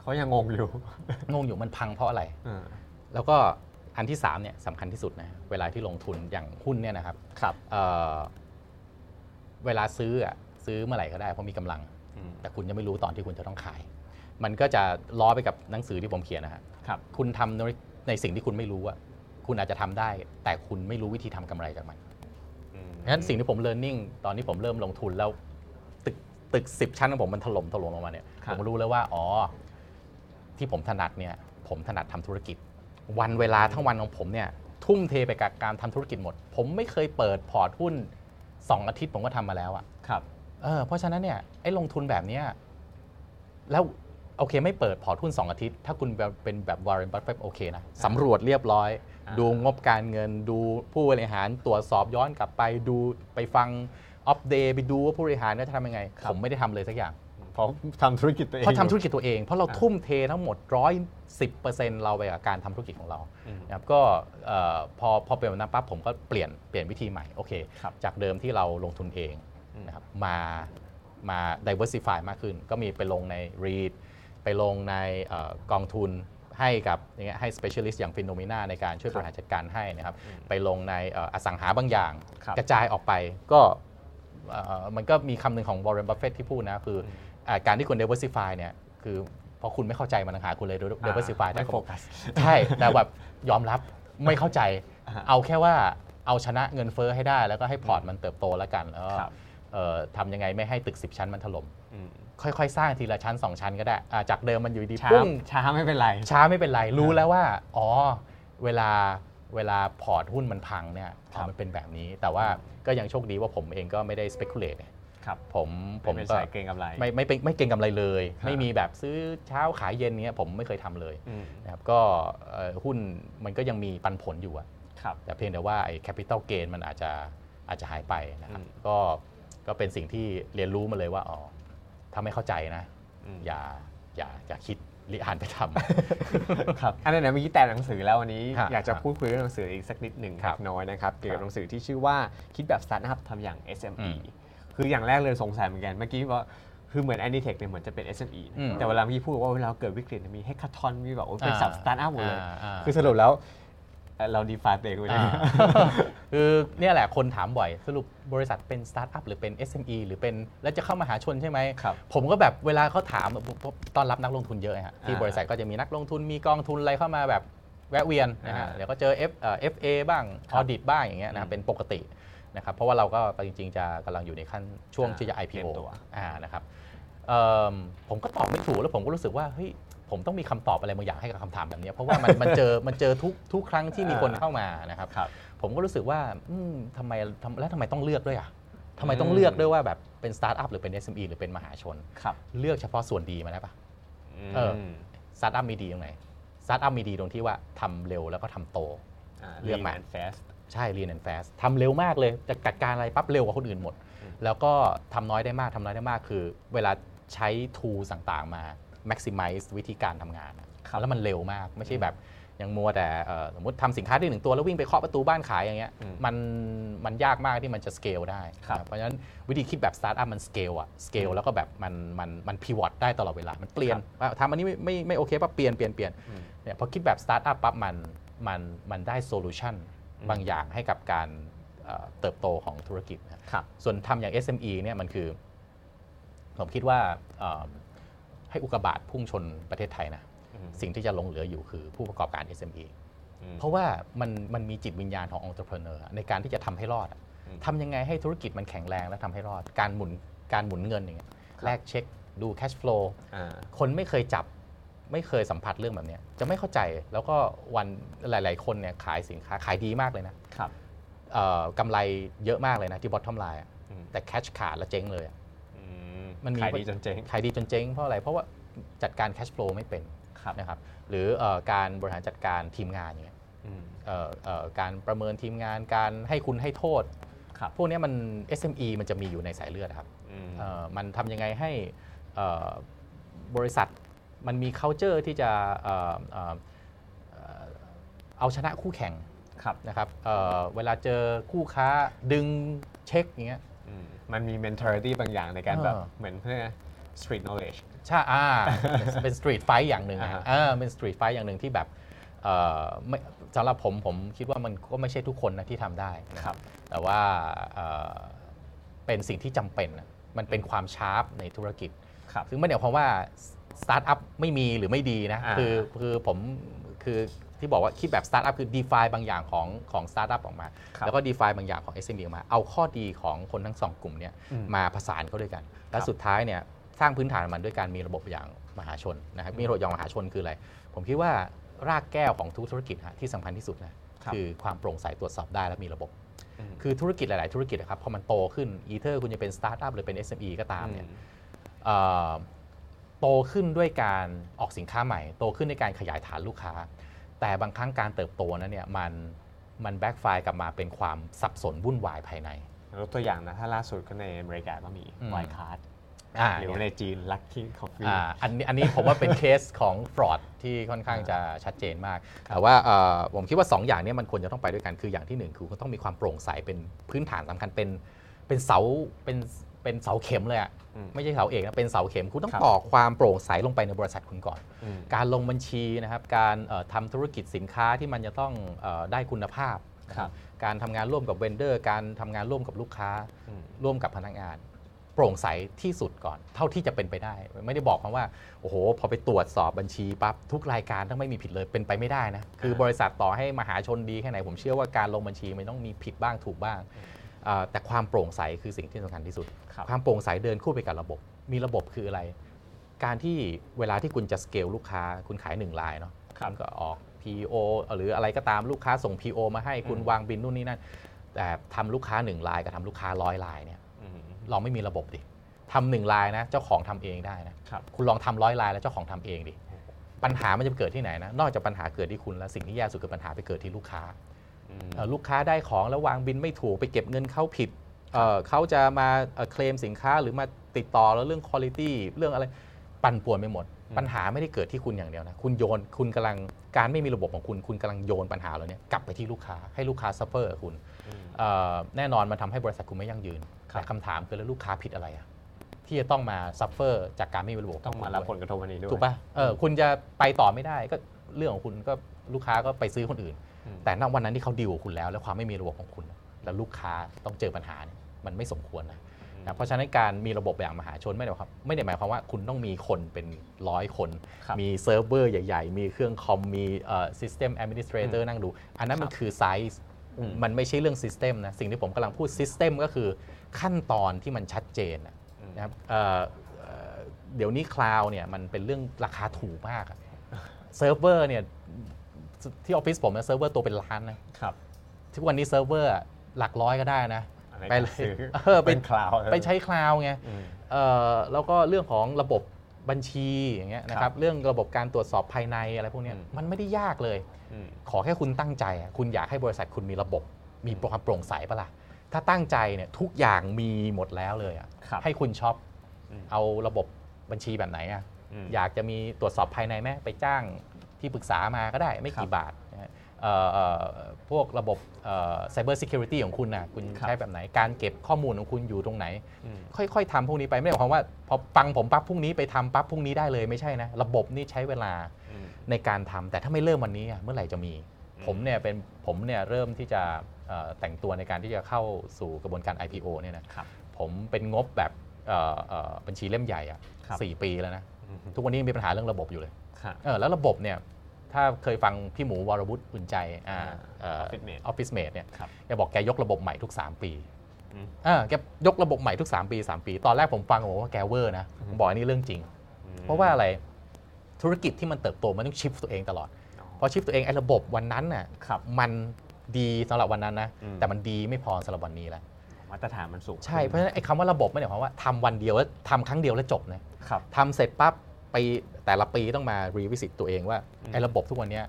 เขายังงงอยู่งงอยู่มันพังเพราะอะไรอ่าแล้วก็ อันที่3เนี่ยสำคัญที่สุดนะเวลาที่ลงทุนอย่างหุ้นเนี่ยนะครับครับเอ่อเวลาซื้ออะซื้อเมื่อไหร่ก็ได้เพราะมีกำลังอืมแต่คุณจะไม่รู้ตอนที่คุณจะต้องขาย มันก็จะล้อไปกับหนังสือที่ผมเขียนนะฮะครับ คุณทำในในสิ่งที่คุณไม่รู้อะคุณอาจจะทำได้ แต่คุณไม่รู้วิธีทำกำไรจากมันอืมงั้นสิ่งที่ผมเรียนรู้ตอนที่ผมเริ่มลงทุนแล้วตึกตึกสิบชั้นของผมมันถล่มถล่มลงมาเนี่ยครับผมรู้แล้วว่าอ๋อที่ผมถนัดเนี่ยผมถนัดทำธุรกิจ วันเวลาทั้งวันของผมเนี่ยทุ่มเทไปกับการทำธุรกิจหมด ผมไม่เคยเปิดพอร์ตหุ้น 2 อาทิตย์ผมก็ทำมาแล้วอะครับเออเพราะฉะนั้นเนี่ยไอ้ลงทุนแบบเนี้ยแล้วโอเคไม่เปิดพอร์ตหุ้น 2 อาทิตย์ ถ้าคุณแบบเป็นแบบวอร์เรนบัฟเฟตโอเคนะสำรวจเรียบร้อยอ่าดูงบการเงินดูผู้บริหารตรวจสอบย้อนกลับไปดูไปฟังอัปเดตไปดูว่าผู้บริหารเขาจะทำยังไง ผมไม่ได้ทำเลยสักอย่าง เพราะทำธุรกิจตัวเองเพราะทำธุรกิจตัวเอง เพราะเราอ่าทุ่มเททั้งหมดร้อยสิบเปอร์เซ็นต์เราไปกับการทำธุรกิจของเราอืมนะครับก็เอ่อพอพอเป็นแบบนั้นปั๊บผมก็เปลี่ยนเปลี่ยนวิธีใหม่โอเคครับจากเดิมที่เราลงทุนเองอืมนะครับมามา diversify มากขึ้น ก็มีไปลงใน REIT ไปลงในเออกองทุนให้กับอย่างเงี้ยให้ specialist อย่าง Phenomena ในการช่วยบริหารจัดการให้นะครับ ไปลงในเอ่ออสังหาบางอย่างครับกระจายออกไปก็เอ่อมันก็มีคำหนึ่งของ Warren Buffett ที่พูดนะ คือออ่า การที่คุณ diversify เนี่ยคือเพราะคุณไม่เข้าใจมันต่างหากคุณเลย diversify ไม่แต่โฟกัสใช่แต่แบบยอมรับไม่เข้าใจอ่าฮะเอาแค่ว่าเอาชนะเงินเฟ้อให้ได้ แล้วก็ให้พอร์ตมันเติบโตแล้วกันแล้วก็ครับเอ่อทำยังไงไม่ให้ตึก 10 ชั้นมันถล่มอืมค่อยๆ สร้างทีละชั้น 2 ชั้นก็ได้อ่าจากเดิมมันอยู่ดีช้าปุ้งช้าไม่เป็นไร ช้าไม่เป็นไร รู้แล้วว่า อ๋อ เวลาเวลาพอร์ตหุ้นมันพังเนี่ยครัอ๋อบมันเป็นแบบนี้ แต่ว่าก็ยังโชคดีว่าผมเองก็ไม่ได้ speculate เนี่ย ครับผมผผมมเป็นก็สายเก็งกำไรไม่ไม่เป็นไม่เก็งกำไรเลยครับไม่มีแบบซื้อเช้าขายเย็นเนี้ยผมไม่เคยทำเลยอืมนะครับก็เอ่อหุ้นมันก็ยังมีปันผลอยู่อะครับแต่เพียงแต่ว่าไอ้ capital gain มันอาจจะอาจจะหายไปนะครับอืมก็ก็เป็นสิ่งที่เรียนรู้มาเลยว่าอ๋อถ้าไม่เข้าใจนะอืมอย่าอย่าอย่าคิดริอ่านไปทำครับอันนั้นเมื่อกี้แต่หนังสือแล้ววันนี้ครับอยากจะพูดคุยเรื่องหนังสืออีกสักนิดหนึ่งครับเล็กน้อยนะครับเกี่ยวกับครับหนังสือที่ชื่อว่าคิดแบบสตาร์ทอัพทำอย่าง SME อืม คืออย่างแรกเลยสงสัยเหมือนกันเมื่อกี้ว่าคือเหมือน a n i t e c h เนี่ยเหมือนจะเป็น SME นะอืมแต่เวลาพี่พูดว่าเวลาเกิดวิกฤตเนี่ยมีให้คัททอนมีแบบโอ้เป็น sub สตาร์ทอัพหมดเลยอ่าอ่าคือสรุปแล้วเอ่อเรา define ตัวเองไว้เลย อ่าคือเนี่ยแหละคนถามบ่อยสรุปบริษัทเป็นสตาร์ทอัพหรือเป็น SME หรือเป็นแล้วจะเข้ามหาชนใช่ไหม ครับผมก็แบบเวลาเขาถามผมผมต้อนรับนักลงทุนเยอะฮะที่อ่าบริษัทก็จะมีนักลงทุนมีกองทุนอะไรเข้ามาแบบแวะเวียนนะฮะอ่าเดี๋ยวก็เจอ F เอ่อ FA บ้างครับ audit บ้างอย่างเงี้ยนะครับอืม เป็นปกติ นะครับเพราะว่าเราก็จริงๆ จะกำลังอยู่ในขั้นช่วงอ่าที่จะเตรี IPO ยมตัวอ่านะครับเอิ่มผมก็ตอบไม่ถูกแล้วผมก็รู้สึกว่าเฮ้ยผมต้องมีคำตอบอะไรบางอย่างให้กับคำถามแบบเนี้ยเพราะว่ามันมันเจอมันเจอทุกทุกครั้งที่มีคนเข้ามานะครับครับผมก็รู้สึกว่าอืมทำไมทำแล้วทำไมต้องเลือกด้วยอะทำไมต้องอืมเลือกด้วยว่าแบบเป็นสตาร์ทอัพหรือเป็น SME หรือเป็นมหาชนครับเลือกเฉพาะส่วนดีมาได้ปะเออมสตาร์ทอัพมีดีตรงไหนสตาร์ทอัพมีดีตรงที่ว่าทำเร็วแล้วก็ทำโต เลือกมา fast ใช่ lean and fast ทำเร็วมากเลย จะจัดการอะไรปั๊บเร็วกว่าคนอื่นหมดอืมแล้วก็ทำน้อยได้มากทำน้อยได้มากคือ เวลาใช้ tools ต่างๆ มา maximize วิธีการทำงานอะแล้วมันเร็วมากไม่ใช่แบบยังมัวแต่เอ่อสมมติทำสินค้าได้หนึ่งตัวแล้ววิ่งไปเคาะประตูบ้านขายอย่างเงี้ยอืมมันมันยากมากที่มันจะ scale ได้ครับ นะเพราะฉะนั้นวิธีคิดแบบ startup มัน scale อะ scale อืมแล้วก็แบบมันมันมัน pivot ได้ตลอดเวลา มันเปลี่ยนครับว่าทำอันนี้ไม่ไม่ไม่โอเคปั๊บเปลี่ยนเปลี่ยนเปลี่ยนอืมเนี่ยพอคิดแบบสตาร์ทอัพปั๊บมันมันมันได้ solution อืม บางอย่างให้กับการเเอ่อเติบโตของธุรกิจนะครับครับส่วนทำอย่าง SME เนี่ยมันคือ ผมคิดว่าเอ่อให้อุกกาบาตพุ่งชนประเทศไทยนะอืมสิ่งที่จะหลงเหลืออยู่คือผู้ประกอบการ SME อืมเพราะว่ามันมันมีจิตวิญญาณขององค์ประกอบในการที่จะทำให้รอดอะอืมทำยังไงให้ธุรกิจมันแข็งแรงและทำให้รอด การหมุนการหมุนเงินอย่างเงี้ยครับแลกเช็ค ดู cash flow อ่าคนไม่เคยจับ ไม่เคยสัมผัสเรื่องแบบเนี้ยจะไม่เข้าใจแล้วก็วันหลาย ๆ คนเนี่ยขายสินค้าขายดีมากเลยนะครับเอ่อกำไรเยอะมากเลยนะที่ bottom line อะอืมแต่ cash ขาดแล้วเจ๊งเลยอะอืมมันมีขายดีจนเจ๊งขายดีจนเจ๊งเพราะอะไร เพราะว่าจัดการ cash flow ไม่เป็นครับนะครับหรือเอ่อการบริหารจัดการทีมงานอย่างเงี้ยอืมเอ่อเอ่อการประเมินทีมงานการให้คุณให้โทษครับพวกเนี้ยมัน SME มันจะมีอยู่ในสายเลือดอะครับอืมเอ่อมันทำยังไงให้เอ่อบริษัท มันมี culture ที่จะเอ่อเอ่อเอ่อเอาชนะคู่แข่งครับนะครับเอ่อเวลาเจอคู่ค้าดึงเช็คอย่างเงี้ยอืมมันมี mentality บางอย่างในการแบบเออเหมือนเพื่อ street knowledge ใช่อ่าเป็นสตรีทไฟท์อย่างหนึ่งอ่าอะฮะเออเป็นสตรีทไฟท์อย่างหนึ่งที่แบบเอ่อไม่สำหรับผมผมคิดว่ามันก็ไม่ใช่ทุกคนนะที่ทำได้นะครับ แต่ว่าเอ่อเป็นสิ่งที่จำเป็นอะมันเป็นความ sharp ในธุรกิจครับ ซึ่งไม่ได้หมายความว่าสตาร์ทอัพไม่มีหรือไม่ดีนะอ่าคือคือผมคือที่บอกว่าคิดแบบสตาร์ทอัพคือ define บางอย่างของของสตาร์ทอัพออกมาครับแล้วก็ define บางอย่างของ SME ออกมา เอาข้อดีของคนทั้งสองกลุ่มเนี่ยอืมมาผสานเข้าด้วยกัน และครับสุดท้ายเนี่ยสร้างพื้นฐานมันด้วยการมีระบบอย่างมหาชนนะครับมีระบบอย่างมหาชนคืออะไร ผมคิดว่ารากแก้วของทุกธุรกิจฮะที่สำคัญที่สุดนะครับคือความโปร่งใสตรวจสอบได้และมีระบบอืมคือธุรกิจหลาย ๆ ธุรกิจนะครับพอมันโตขึ้น either คุณจะเป็นสตาร์ทอัพหรือเป็น SME ก็ตามเนี่ยเอ่อ โตขึ้นด้วยการออกสินค้าใหม่ โตขึ้นด้วยการขยายฐานลูกค้า แต่บางครั้งการเติบโตนั้นเนี่ยมันมัน backfire กลับมาเป็นความสับสนวุ่นวายภายในยกตัวอย่างนะถ้าล่าสุดก็ในอเมริกาก็มีอืม Wirecard อ่าหรือว่าในจีน Luckin Coffee อ่าอันนี้อันนี้ผมว่าเป็นเคสของ fraud ที่ค่อนข้างจะชัดเจนมาก แต่ว่าเอ่อผมคิดว่า 2 อย่างเนี้มันควรจะต้องไปด้วยกัน คืออย่างที่ 1 คือคุณต้องมีความโปร่งใสเป็นพื้นฐานสำคัญเป็นเป็นเสาเป็น เป็นเสาเข็มเลยอะอืมไม่ใช่เสาเอกนะเป็นเสาเข็มคุณต้องครับตอกความโปร่งใสลงไปในบริษัทคุณก่อนอืมการลงบัญชีนะครับการเอ่อทำธุรกิจสินค้าที่มันจะต้องเออได้คุณภาพนะคครัรับบการทำงานร่วมกับเวนเดอร์ การทำงานร่วมกับลูกค้าอืมร่วมกับพนักงานโปร่งใสที่สุดก่อน เท่าที่จะเป็นไปได้ ไม่ได้บอกคำว่าโอ้โห พอไปตรวจสอบบัญชีปั๊บทุกรายการต้องไม่มีผิดเลยเป็นไปไม่ได้นะคือบริษัทต่อให้มหาชนดีแค่ไหนผมเชื่อว่าการลงบัญชีมันต้องมีผิดบ้างถูกบ้างเอ่อ แต่ความโปร่งใสคือสิ่งที่สำคัญที่สุดครับความโปร่งใสเดินคู่ไปกับระบบ มีระบบคืออะไร การที่เวลาที่คุณจะสเกลลูกค้าคุณขาย1รายเนาะครับณก็ออก PO หรืออะไรก็ตามลูกค้าส่ง PO มาให้คุณอืมวางบินนู่นนี่นั่นแต่ทำลูกค้า1รายกับทำลูกค้าร้อยรายเนี่ยอืมเราไม่มีระบบดิทำหนึ่งรายนะเจ้าของทำเองได้นะครับคุณลองทำร้อยรายแล้วเจ้าของทำเองดิปัญหามันจะเกิดที่ไหนนะ นอกจากปัญหาเกิดที่คุณแล้วสิ่งที่แย่สุดคือปัญหาไปเกิดที่ลูกค้าอืมเอ่อ ลูกค้าได้ของแล้ววางบิลไม่ถูกไปเก็บเงินเขาผิดเอ่อเขาจะมาเอ่อเคลมสินค้าหรือมาติดต่อแล้วเรื่องคุณภาพเรื่องอะไรปั่นป่วนไปหมดอืมปัญหาไม่ได้เกิดที่คุณอย่างเดียวนะคุณโยนคุณกำลังการไม่มีระบบของคุณ คุณกำลังโยนปัญหาเหล่านี้กลับไปที่ลูกค้าให้ลูกค้า suffer กับคุณอืมเอ่อแน่นอนมันทำให้บริษัทคุณไม่ยั่งยืนครับแต่คำถามคือแล้วลูกค้าผิดอะไรอะที่จะต้องมา suffer จากการไม่มีระบบต้องมารับผลกระทบอันนี้ด้วยถูกป่ะเออคุณจะไปต่อไม่ได้ก็เรื่องของคุณก็ลูกค้าก็ไปซื้อคนอื่นอืม แต่ณวันนั้นที่เขาดีลกับคุณแล้ว แล้วความไม่มีระบบของคุณ แล้วลูกค้าต้องเจอปัญหาเนี่ยมันไม่สมควรนะนะเพราะฉะนั้นการมีระบบอย่างมหาชนไม่ได้หมายความไม่ได้หมายความว่าคุณต้องมีคนเป็นร้อยคนครับมีเซิร์ฟเวอร์ใหญ่ ๆ มีเครื่องคอมมีเอ่อ system administrator นั่งดู อันนั้นมันคือไซส์อืมมันไม่ใช่เรื่อง system นะ สิ่งที่ผมกำลังพูด system ก็คือขั้นตอนที่มันชัดเจนนะอืมนะครับเอ่อเอ่อเดี๋ยวนี้ cloud เนี่ยมันเป็นเรื่องราคาถูกมากอะเซิร์ฟเวอร์เนี่ย ที่ออฟฟิศผมนะเซิร์ฟเวอร์ตัวเป็นล้านนะครับทุกวันนี้เซิร์ฟเวอร์อะหลักร้อยก็ได้นะอะไรไปก็เลยซื้อเออไปเป็น cloud ไปใช้ cloud ไงอืมเอ่อแล้วก็เรื่องของระบบบัญชีอย่างเงี้ยนะคครัรับบเรื่องระบบการตรวจสอบภายในอะไรพวกเนี้ยอืมมันไม่ได้ยากเลยอืมขอแค่คุณตั้งใจอะคุณอยากให้บริษัทคุณมีระบบ มีความโปร่งใสปะล่ะถ้าตั้งใจเนี่ยทุกอย่างมีหมดแล้วเลยอะครับให้คุณ shop อืมเอาระบบบัญชีแบบไหนอะอืมอยากจะมีตรวจสอบภายในไหมไปจ้าง ที่ปรึกษามาก็ได้ไม่ครักี่บบาทนะฮะเอ่อเอ่อพวกระบบ cyber security ของคุณนะครับคุณใช้แบบไหน การเก็บข้อมูลของคุณอยู่ตรงไหนอืมค่อยๆทำพวกนี้ไปไม่ได้หมายความว่าพอฟังผมปั๊บพรุ่งนี้ไปทำปั๊บพรุ่งนี้ได้เลยไม่ใช่นะ ระบบนี่ใช้เวลาอืมในการทำแต่ถ้าไม่เริ่มวันนี้อะเมื่อไหร่จะมีอืมผมเนี่ยเป็นผมเนี่ยเริ่มที่จะเอ่อแต่งตัวในการที่จะเข้าสู่กระบวนการ IPO เนี่ยนะครับผมเป็นงบแบบเอ่อเอ่อบัญชีเล่มใหญ่อะครับสี่ปีแล้วนะอืมทุกวันนี้ยังมีปัญหาเรื่องระบบอยู่เลยค่ะเออแล้วระบบเนี่ย ถ้าเคยฟังพี่หมูวรวุฒิอุ่นใจอ่าอ่า Office Mate Office Mate เนี่ยครับแกบอกแกยกระบบใหม่ทุก 3 ปีอืมอ่าแกยกระบบใหม่ทุก 3 ปี 3 ปี ตอนแรกผมฟังผมว่าแกเวอร์นะผมบอกอันนี้เรื่องจริง เพราะว่าอะไรธุรกิจที่มันเติบโตมันต้อง shift ตัวเองตลอดอ๋อพอ shift ตัวเองไอ้ระบบวันนั้นน่ะครับมันดีสำหรับวันนั้นนะอืมแต่มันดีไม่พอสำหรับวันนี้แล้วมาตรฐานมันสูงใช่เพราะฉะนั้นไอ้คำว่าระบบไม่ได้หมายความว่าทำวันเดียวแล้วทำครั้งเดียวแล้วจบนะครับทำเสร็จปั๊บไปแต่ละปีต้องมา revisit ตัวเองว่าอืมไอ้ระบบทุกวันเนี้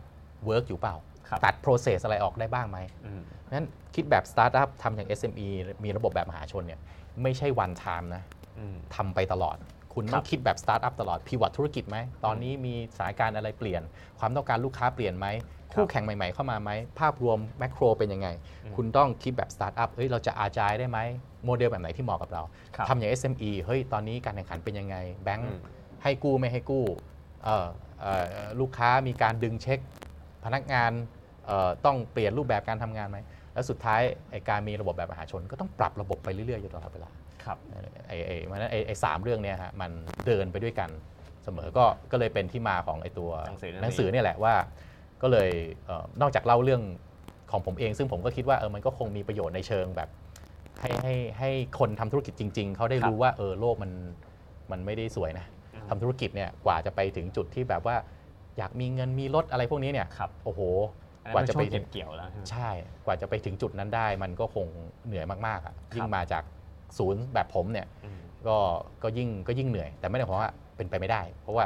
ย work อยู่เปล่าครับตัด process อะไรออกได้บ้างไหมอืมนั้นคิดแบบสตาร์ทอัพทำอย่าง SME มีระบบแบบมหาชนเนี่ยไม่ใช่ one time นะอืมทำไปตลอด คุณคต้รัอบงคิดแบบสตาร์ทอัพตลอด pivot ธุรกิจไหม ตอนนี้มีสถานการณ์อะไรเปลี่ยน ความต้องการลูกค้าเปลี่ยนไหม คู่แข่งใหม่ๆเข้ามาไหม ภาพรวม macro เป็นยังไงอืมคุณต้องคิดแบบสตาร์ทอัพเฮ้ยเราจะ agile ได้ไหมโมเดลแบบไหนที่เหมาะกับเราครับทำอย่าง SME เฮ้ยตอนนี้การแข่งขันเป็นยังไงแบงค์อืม ให้กู้ไม่ให้กู้เอ่อเอ่อลูกค้ามีการดึงเช็ค พนักงานเอ่อต้องเปลี่ยนรูปแบบการทำงานไหม แล้วสุดท้ายไอ้การมีระบบแบบมหาชน ก็ต้องปรับระบบไปเรื่อยๆอยู่ตลอดเวลาครับไอ้ไอ้มันไอ้ไอ้สามเรื่องเนี้ยฮะมันเดินไปด้วยกันเสมอก็ก็เลยเป็นที่มาของไอ้ตัวหนังสือนั่นเองหนังสือเนี่ยแหละว่า ก็เลยเอ่อนอกจากเล่าเรื่องของผมเอง ซึ่งผมก็คิดว่าเออมันก็คงมีประโยชน์ในเชิงแบบให้ให้ให้คนทำธุรกิจจริง ๆเขาได้รู้ว่าเออโลกมันมันไม่ได้สวยนะอืม ทำธุรกิจเนี่ยกว่าจะไปถึงจุดที่แบบว่า อยากมีเงินมีรถอะไรพวกนี้เนี่ยครับโอ้โหอันกนั้นว่าเป็นจะช่ไปวงถึเก็งบเกี่ยวแล้วใช่ไหมใช่ กว่าจะไปถึงจุดนั้นได้ มันก็คงเหนื่อยมากๆอะยิ่งมาจากศูนย์แบบผมเนี่ยอืมก็ก็ยิ่งก็ยิ่งเหนื่อย แต่ไม่ได้เพราะว่าเป็นไปไม่ได้ เพราะว่า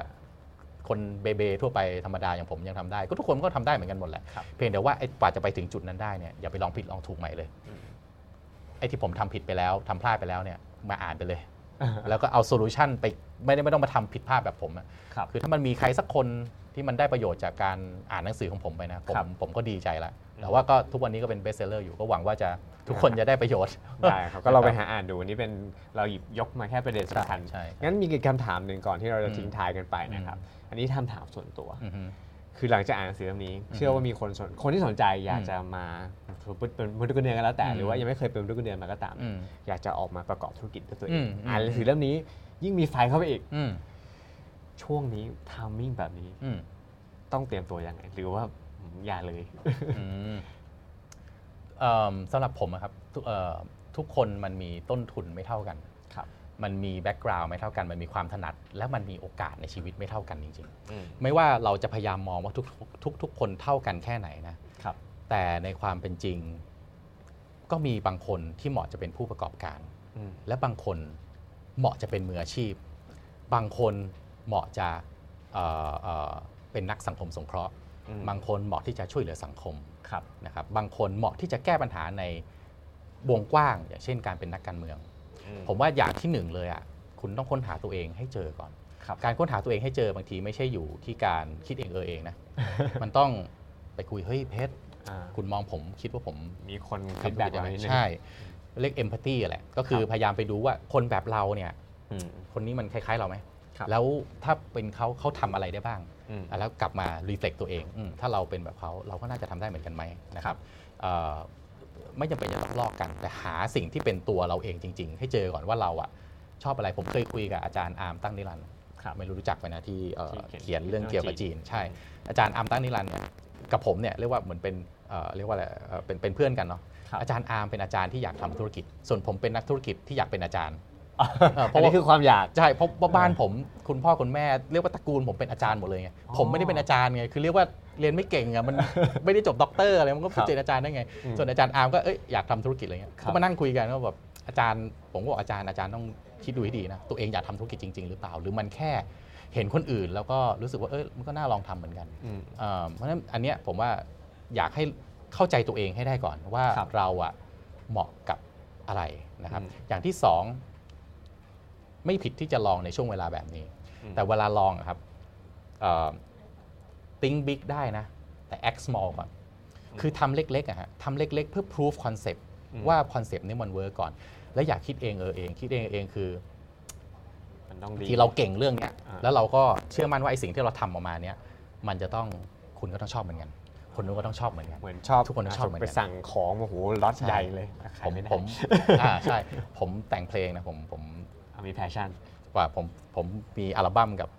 คนเบเบทั่วไปธรรมดาอย่างผมยังทำได้ ก็ทุกคนก็ทำได้เหมือนกันหมดแหละครับเพียงแต่ว่าไอ้กว่าจะไปถึงจุดนั้นได้เนี่ยอย่าไปลองผิดลองถูกใหม่เลยอืมไอ้ที่ผมทำผิดไปแล้วทำพลาดไปแล้วเนี่ยมาอ่านไปเลย แล้วก็เอา solution ไป ไม่ได้ไม่ต้องมาทำผิดพลาดแบบผมอะครับ คือถ้ามันมีใครสักคนที่มันได้ประโยชน์จากการอ่านหนังสือของผมไปนะผมครับ ผมก็ดีใจละแต่ว่าก็ทุกวันนี้ก็เป็น best seller อยู่ก็หวังว่าจะทุกคนจะได้ประโยชน์ ได้ครับ ก็เราไปหาอ่านดูอันนี้เป็นเราหยิบยกมาแค่ประเด็นสำคัญใช่ใช่งั้นมีคำถามหนึ่งก่อนที่เราจะอืม ทิ้งท้ายกันไปนะครับ อันนี้คำถามส่วนตัว อือฮึ คือหลังจากอ่านหนังสือเล่มนี้ เชื่อว่ามีคนสนคนที่สนใจอยากอืมจะมาเป็นมนุษย์เงินเดือนก็แล้วแต่อืมหรือว่ายังไม่เคยเป็นมนุษย์เงินเดือนมาก็ตามอืมอยากจะออกมาประกอบธุรกิจด้วยตัวเองอืมอืมอ่านหนังสือเล่มนี้ ยิ่งมีไฟเข้าไปอีกอืมช่วงนี้ timing แบบนี้อืมต้องเตรียมตัวยังไงหรือว่าอืมอย่าเลยอืมเอิ่มสำหรับผมอะครับทุกเอ่อทุกคนมันมีต้นทุนไม่เท่ากันครับ มันมี background ไม่เท่ากัน มันมีความถนัด และมันมีโอกาสในชีวิตไม่เท่ากันจริงอืมๆไม่ว่าเราจะพยายามมองว่าทุกทุกทุกคนเท่ากันแค่ไหนนะครับ แต่ในความเป็นจริง ก็มีบางคนที่เหมาะจะเป็นผู้ประกอบการอืมและบางคนเหมาะจะเป็นมืออาชีพ บางคนเหมาะจะเอ่อเอ่อเป็นนักสังคมสงเคราะห์อืมบางคนเหมาะที่จะช่วยเหลือสังคมครับนะครับ บางคนเหมาะที่จะแก้ปัญหาในวงกว้าง อย่างเช่นการเป็นนักการเมืองอืม ผมว่าอย่างที่หนึ่งเลยอะคุณต้องค้นหาตัวเองให้เจอก่อนครับการค้นหาตัวเองให้เจอบางทีไม่ใช่อยู่ที่การคิดเองเออเองนะ มันต้องไปคุยเฮ้ยเพชรอ่าคุณมองผมคิดว่าผมมีคนทำธุรมากิจนิดนึงใช่ เรียก empathy แหละ ก็คือครับพยายามไปดูว่าคนแบบเราเนี่ยอืมคนนี้มันคล้าย ๆ เราไหมครับแล้วถ้าเป็นเขาเขาทำอะไรได้บ้างอืมอะแล้วกลับมา reflect ตัวเองอืมถ้าเราเป็นแบบเขาเราก็น่าจะทำได้เหมือนกันไหมนะครับเอ่อ ไม่จำเป็นจะต้องลอกกัน แต่หาสิ่งที่เป็นตัวเราเองจริง ๆ ให้เจอก่อนว่าเราอะชอบอะไรผมเคยคุยกับอาจารย์อาร์มตั้งนิรันดร์ครับไม่รู้รู้จักไหมนะที่เอ่อที่เขีเขียยนนเรื่องเกี่ยวกับเรื่องจีจีน น ใช่ อาจารย์อาร์มตั้งนิรันดร์เนี่ยกับผมเนี่ยเรียกว่าเหมือนเป็นเอ่อเรียกว่าอะไรเอ่อเป็นเป็นเพื่อนกันเนาะครับ อาจารย์อาร์มเป็นอาจารย์ที่อยากทำธุรกิจ ส่วนผมเป็นนักธุรกิจที่อยากเป็นอาจารย์อะ เออเพอันราะว่าอันนี้คือความอยากใช่เพราะว่าบ้านผมคุณพ่อคุณแม่เรียกว่าตระกูลผมเป็นอาจารย์หมดเลยไงอ๋อผมไม่ได้เป็นอาจารย์ไงคือเรียกว่าเรียนไม่เก่งอะมันไม่ได้จบด็อกเตอร์อะไรมันก็ครับเป็นอาจารย์ได้ไงอืมส่วนอาจารย์อาร์มก็เอ้ยอยากทำธุรกิจอะไรเงี้ยครับก็มานั่งคุยกันก็แบบอาจารย์ผมก็บอกอาจารย์อาจารย์ต้องคิดดูให้ดีนะตัวเองอยากทำธุรกิจจริง ๆ หรือเปล่า หรือมันแค่เห็นคนอื่น แล้วก็รู้สึกว่าเอ้ยมันก็น่าลองทำเหมือนกันอืมเอ่อเพราะฉะนั้นอันเนี้ยผมว่าอยากให้เข้าใจตัวเองให้ได้ก่อนว่าครับเราอะเหมาะกับอะไรนะครับอืมอย่างที่สอง ไม่ผิดที่จะลองในช่วงเวลาแบบนี้อืมแต่เวลาลองอะครับเอ่อ think big ได้นะ แต่ act small ก่อนคือทำเล็กๆอะฮะทำเล็กๆ เพื่อ proof concept อืมว่า concept นี้มัน work ก่อน แล้วอย่าคิดเองเออเอง คิดเองเออเองคือมันต้องดีที่เราเก่งเรื่องเนี้ยอ่าแล้วเราก็เชื่อมั่นว่าไอ้สิ่งที่เราทำออกมาเนี้ยมันจะต้องคุณก็ต้องชอบเหมือนกัน คนนู้นก็ต้องชอบเหมือนกันเหมือนชอบทุกคนชอบเหมือนกันไปสั่งของโอ้โหล็อตใช่ใหญ่เลยขายไม่ได้ผมอ่าใช่ผมแต่งเพลงนะผมผมเอา มี passion ว่าผมผมมีอัลบั้มกับ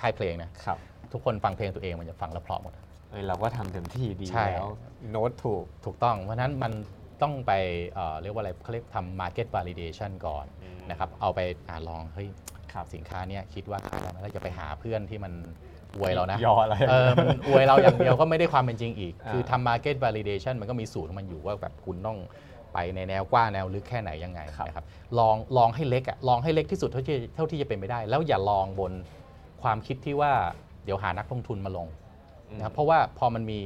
ค่ายเพลงนะครับ ทุกคนฟังเพลงตัวเองมันจะฟังแล้วเพราะหมด เอ้ยเราก็ทำเต็มที่ดีใช่ แล้ว โน้ตถูก ถูกต้อง เพราะฉะนั้นมันต้องไปเอ่อเรียกว่าอะไรเขาเรียกทำ market validation ก่อนอืม นะครับ เอาไปอ่าลอง เฮ้ยครับสินค้าเนี้ยคิดว่าขายได้ไหมแล้วจะไปหาเพื่อนที่มันอวยเรานะ ยออะไร เออ มันอวยเราอย่างเดียวก็ไม่ได้ความเป็นจริงอีก อ่า คือทำ market validation มันก็มีสูตรของมันอยู่ว่าแบบคุณต้อง ไปในแนวกว้างแนวลึกแค่ไหนยังไงนะครับลองลองให้เล็กอะลองให้เล็กที่สุดเท่าที่เท่าที่จะเป็นไปได้ แล้วอย่าลองบนความคิดที่ว่าเดี๋ยวหานักลงทุนมาลงนะครับเพราะว่าพอมันมี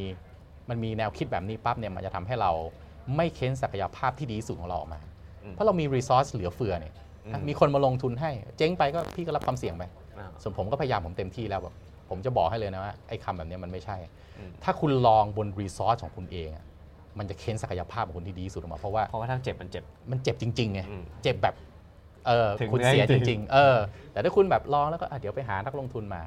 มันมีแนวคิดแบบนี้ปั๊บเนี่ยมันจะทำให้เราไม่เค้นศักยภาพที่ดีที่สุดของเราออกมาอืมเพราะเรามีรีซอสเหลือเฟือเนี่ยอืมมีคนมาลงทุนให้ เจ๊งไปก็พี่ก็รับความเสี่ยงไปอ่าส่วนผมก็พยายามผมเต็มที่แล้วแบบผมจะบอกให้เลยนะว่าไอ้คำแบบเนี้ยมันไม่ใช่อืมถ้าคุณลองบนรีซอสของคุณเองอะ มันจะเค้นศักยภาพของคุณที่ดีที่สุดออกมาเพราะว่าเพราะว่าถ้าเจ็บมันเจ็บมันเจ็บจริงๆไงอืมเจ็บแบบเออถึงคุณเนื้อเสียจจริงๆริง ๆ เออ แต่ถ้าคุณแบบลองแล้วก็อะเดี๋ยวไปหานักลงทุนมา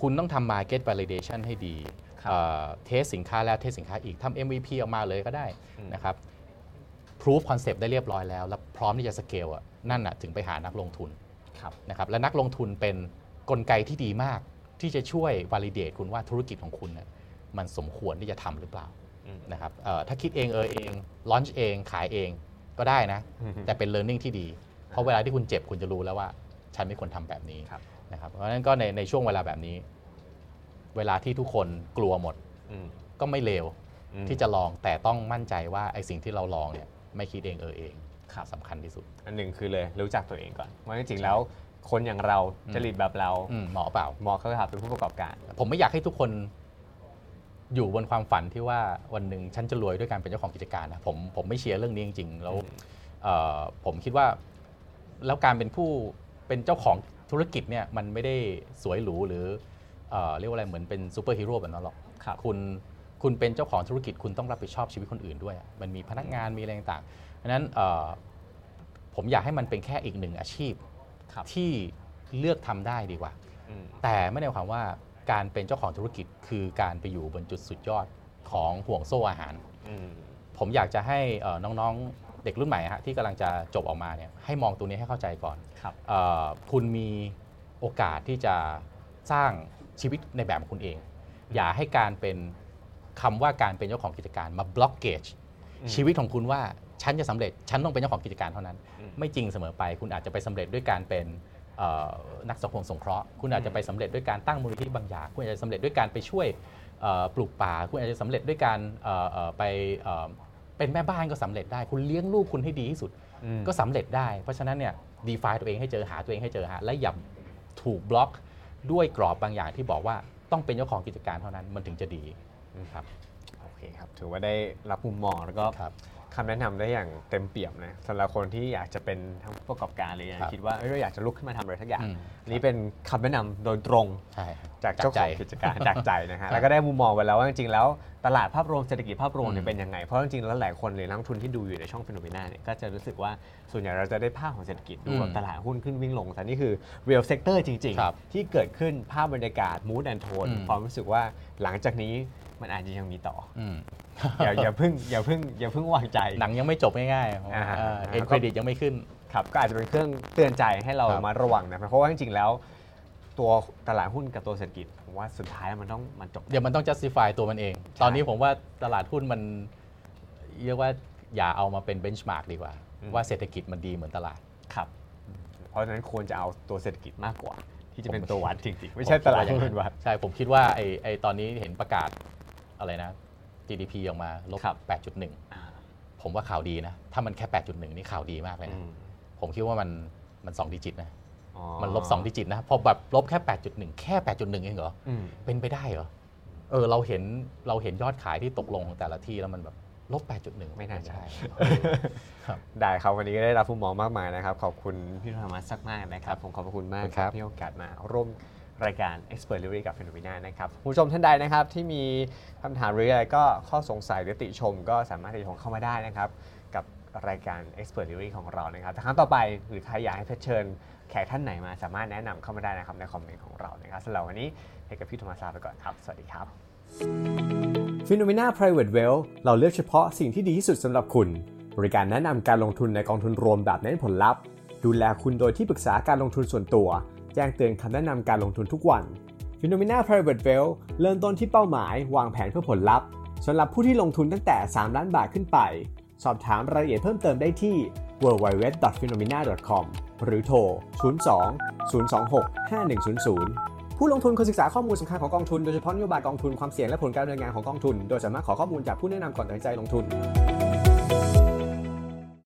คุณต้องทำ market validation ให้ดีครับเอ่อเทสสินค้าแล้วเทสสินค้าอีกทำ MVP ออกมาเลยก็ได้อืมนะครับ proof concept ได้เรียบร้อยแล้ว แล้วพร้อมที่จะ scale อะนั่นน่ะถึงไปหานักลงทุนครับนะครับและนักลงทุนเป็นกลไกที่ดีมากที่จะช่วย validate คุณว่าธุรกิจของคุณน่ะมันสมควรที่จะทำหรือเปล่าอืม นะครับเอ่อถ้าคิดเองเออเอง launch เองขายเองก็ได้นะอืมแต่เป็น learning ที่ดี เพราะเวลาที่คุณเจ็บคุณจะรู้แล้วว่า ฉันไม่ควรทำแบบนี้ครับนะครับเพราะฉะนั้นก็ในในช่วงเวลาแบบนี้ เวลาที่ทุกคนกลัวหมดอืมก็ไม่เลวอืมที่จะลองแต่ต้องมั่นใจว่าไอ้สิ่งที่เราลองเนี่ยไม่คิดเองเออเองครับสำคัญที่สุด อันหนึ่งคือเลยรู้จักตัวเองก่อนว่าจริงๆแล้วคนอย่างเราอืมจริตแบบเราอืมเหมาะเปล่าเหมาะเขาครับเป็นผู้ประกอบการ ผมไม่อยากให้ทุกคน อยู่บนความฝันที่ว่าวันหนึ่งฉันจะรวยด้วยการเป็นเจ้าของกิจการนะผมผมไม่เชียร์เรื่องนี้จริง ๆ แล้วอืมเอ่อผมคิดว่าแล้วการเป็นผู้เป็นเจ้าของธุรกิจเนี่ยมันไม่ได้สวยหรูหรือเอ่อเรียกว่าอะไรเหมือนเป็นซูเปอร์ฮีโร่แบบนั้นหรอกครับคุณคุณเป็นเจ้าของธุรกิจคุณต้องรับผิดชอบชีวิตคนอื่นด้วย มันมีพนักงานมีอะไรต่างๆเพราะฉะนั้นเอ่อผมอยากให้มันเป็นแค่อีกหนึ่งอาชีพครับที่เลือกทำได้ดีกว่าอืมแต่ไม่ได้หมายความว่า การเป็นเจ้าของธุรกิจคือการไปอยู่บนจุดสุดยอดของห่วงโซ่อาหารอืมผมอยากจะให้เอ่อน้องๆเด็กรุ่นใหม่ฮะที่กำลังจะจบออกมาเนี่ยให้มองตัวนี้ให้เข้าใจก่อนครับเออคุณมีโอกาสที่จะสร้างชีวิตในแบบของคุณเอง อย่าให้การเป็นคำว่าการเป็นเจ้าของกิจการมาบล็อกเกจอืมชีวิตของคุณว่าฉันจะสำเร็จฉันต้องเป็นเจ้าของกิจการเท่านั้นอืมไม่จริงเสมอไป คุณอาจจะไปสำเร็จด้วยการเป็นเอ่อ นักสังคมสงเคราะห์คุณอาจจะไปสำเร็จด้วยการตั้งมูลนิธิบางอย่างคุณอาจจะสำเร็จด้วยการไปช่วยเอ่อปลูกป่า คุณอาจจะสำเร็จด้วยการเอ่อเอ่อไปเอ่อเป็นแม่บ้านก็สำเร็จได้ คุณเลี้ยงลูกคุณให้ดีที่สุดอืมก็สำเร็จได้ เพราะฉะนั้นเนี่ยดีฟายตัวเองให้เจอหาตัวเองให้เจอฮะและอย่าถูกบล็อกด้วยกรอบบางอย่างที่บอกว่าต้องเป็นเจ้าของกิจการเท่านั้นมันถึงจะดีครับโอเคครับถือว่าได้รับมุมมองแล้วก็ ครับคำแนะนำได้อย่างเต็มเปี่ยมนะสำหรับคนที่อยากจะเป็นทั้งผู้ประกอบการหรืออยากครับคิดว่าเอ้ยเราอยากจะลุกขึ้นมาทำอะไรทักอย่างอืม อันนี้เป็นคำแนะนำโดยตรง ใช่ครับ จากเจ้าใจของกิจการจากใจนะครัฮะบแล้วก็ได้มุมมองไปแล้วว่าจริงๆแล้วตลาดภาพรวมเศรษฐกิจภาพรวมเนี่อืยมเป็นยังไง เพราะจริงๆแล้วหลายคนหรือนักลงทุนที่ดูอยู่ในช่องฟิโนเมนาเนี่ยก็จะรู้สึกว่าส่วนใหญ่เราจะได้ภาพของเศรษฐกิจดูแบบตลาดหุ้นขึ้นวิ่งลงแต่นี่คือ real sector จริง ครับๆ ที่เกิดขึ้นภาพบรรยากาศ mood and tone อืมความรู้สึกว่าหลังจากนี้ มันอาจจะยังมีต่ออืมอย่าอย่าเพิ่งอย่าเพิ่งอย่าเพิ่งวางใจ หนังยังไม่จบง่ายอ่าๆ end credit ยังไม่ขึ้นครับก็อาจจะเป็นเครื่องเตือนใจให้เราครับมาระวังนะเพราะว่าจริงๆแล้ว ตัวตลาดหุ้นกับตัวเศรษฐกิจผมว่าสุดท้ายมันต้องมันจบเดี๋ยวมันต้อง justify ตัวมันเอง ตอนนี้ผมว่าตลาดหุ้นมันเรียกว่าอย่าเอามาเป็น benchmark ดีกว่าอืมว่าเศรษฐกิจมันดีเหมือนตลาดครับ เพราะฉะนั้นควรจะเอาตัวเศรษฐกิจมากกว่าที่จะเป็นผมตัววัดจริงๆ ไม่ใช่ตลาดหุ้นเป็นวัดใช่ ผมคิดว่าไอ้ไอ้ตอนนี้เห็นประกาศ อะไรนะ GDP ออกมาลบครับ 8.1 ผมว่าข่าวดีนะ ถ้ามันแค่ 8.1 นี่ข่าวดีมากเลยอืนะมผมคิดว่ามันมัน2ดิจิตนะ อ๋อมันลบ2ดิจิตนะพอแบบลบแค่ 8.1 แค่ 8.1 เองเหรอ อืมเป็นไปได้เหรอ เออเราเห็นเราเห็นยอดขายที่ตกลงของแต่ละที่แล้วมันแบบลบ 8.1ไม่น่าใช่ครับ ได้ครับวันนี้ก็ได้รับมุมมองมากมายนะครับ ขอบคุณพี่ธรรมะสักมากนะครับ ผมขอบพระคุณมากขอบคุณครับ ที่ให้โอกาสมาร่วม รายการ Expert l i v e r y กับ p h e n o m e n a นะครับผู้ชมท่านใดนะครับที่มีคำถามหรืออะไรก็ข้อสงสัยหรือติชม ก็สามารถติชมเข้ามาได้นะครับ กับรายการ Expert l i v e r y ของเรานะครับแต่ครั้งต่อไปหรือใครอยากให้เพชรเชิญแขกท่านไหนมาสามารถแนะนำเข้ามาได้นะครับในคอมเมนต์ของเรานะครับสำหรับวันนี้ให้กับพี่ธรรมศาสตร์ไปก่อนครับ สวัสดีครับ p h e n o m e n a Private Wealth เราเลือกเฉพาะสิ่งที่ดีที่สุดสำหรับคุณ บริการแนะนำการลงทุนในกองทุนรวมแบบเน้นผลลัพธ์ ดูแลคุณโดยที่ปรึกษาการลงทุนส่วนตัว แจ้งเตือนคำแนะนำการลงทุนทุกวัน p h e n o m e n a Private Wealth เริ่มต้นที่เป้าหมาย วางแผนเพื่อผลลัพธ์สำหรับผู้ที่ลงทุนตั้งแต่ 3 ล้านบาทขึ้นไป สอบถามรายละเอียดเพิ่มเติมได้ที่ www.phenomena.com หรือโทร 02 026 5100ผู้ลงทุนควรศึกษาข้อมูลสำคัญของกองทุน โดยเฉพาะนโยบายกองทุนความเสี่ยงและผลการดำเนินงานของกองทุน โดยสามารถขอข้อมูลจากผู้แนะนำก่อนตัดสินใจลงทุน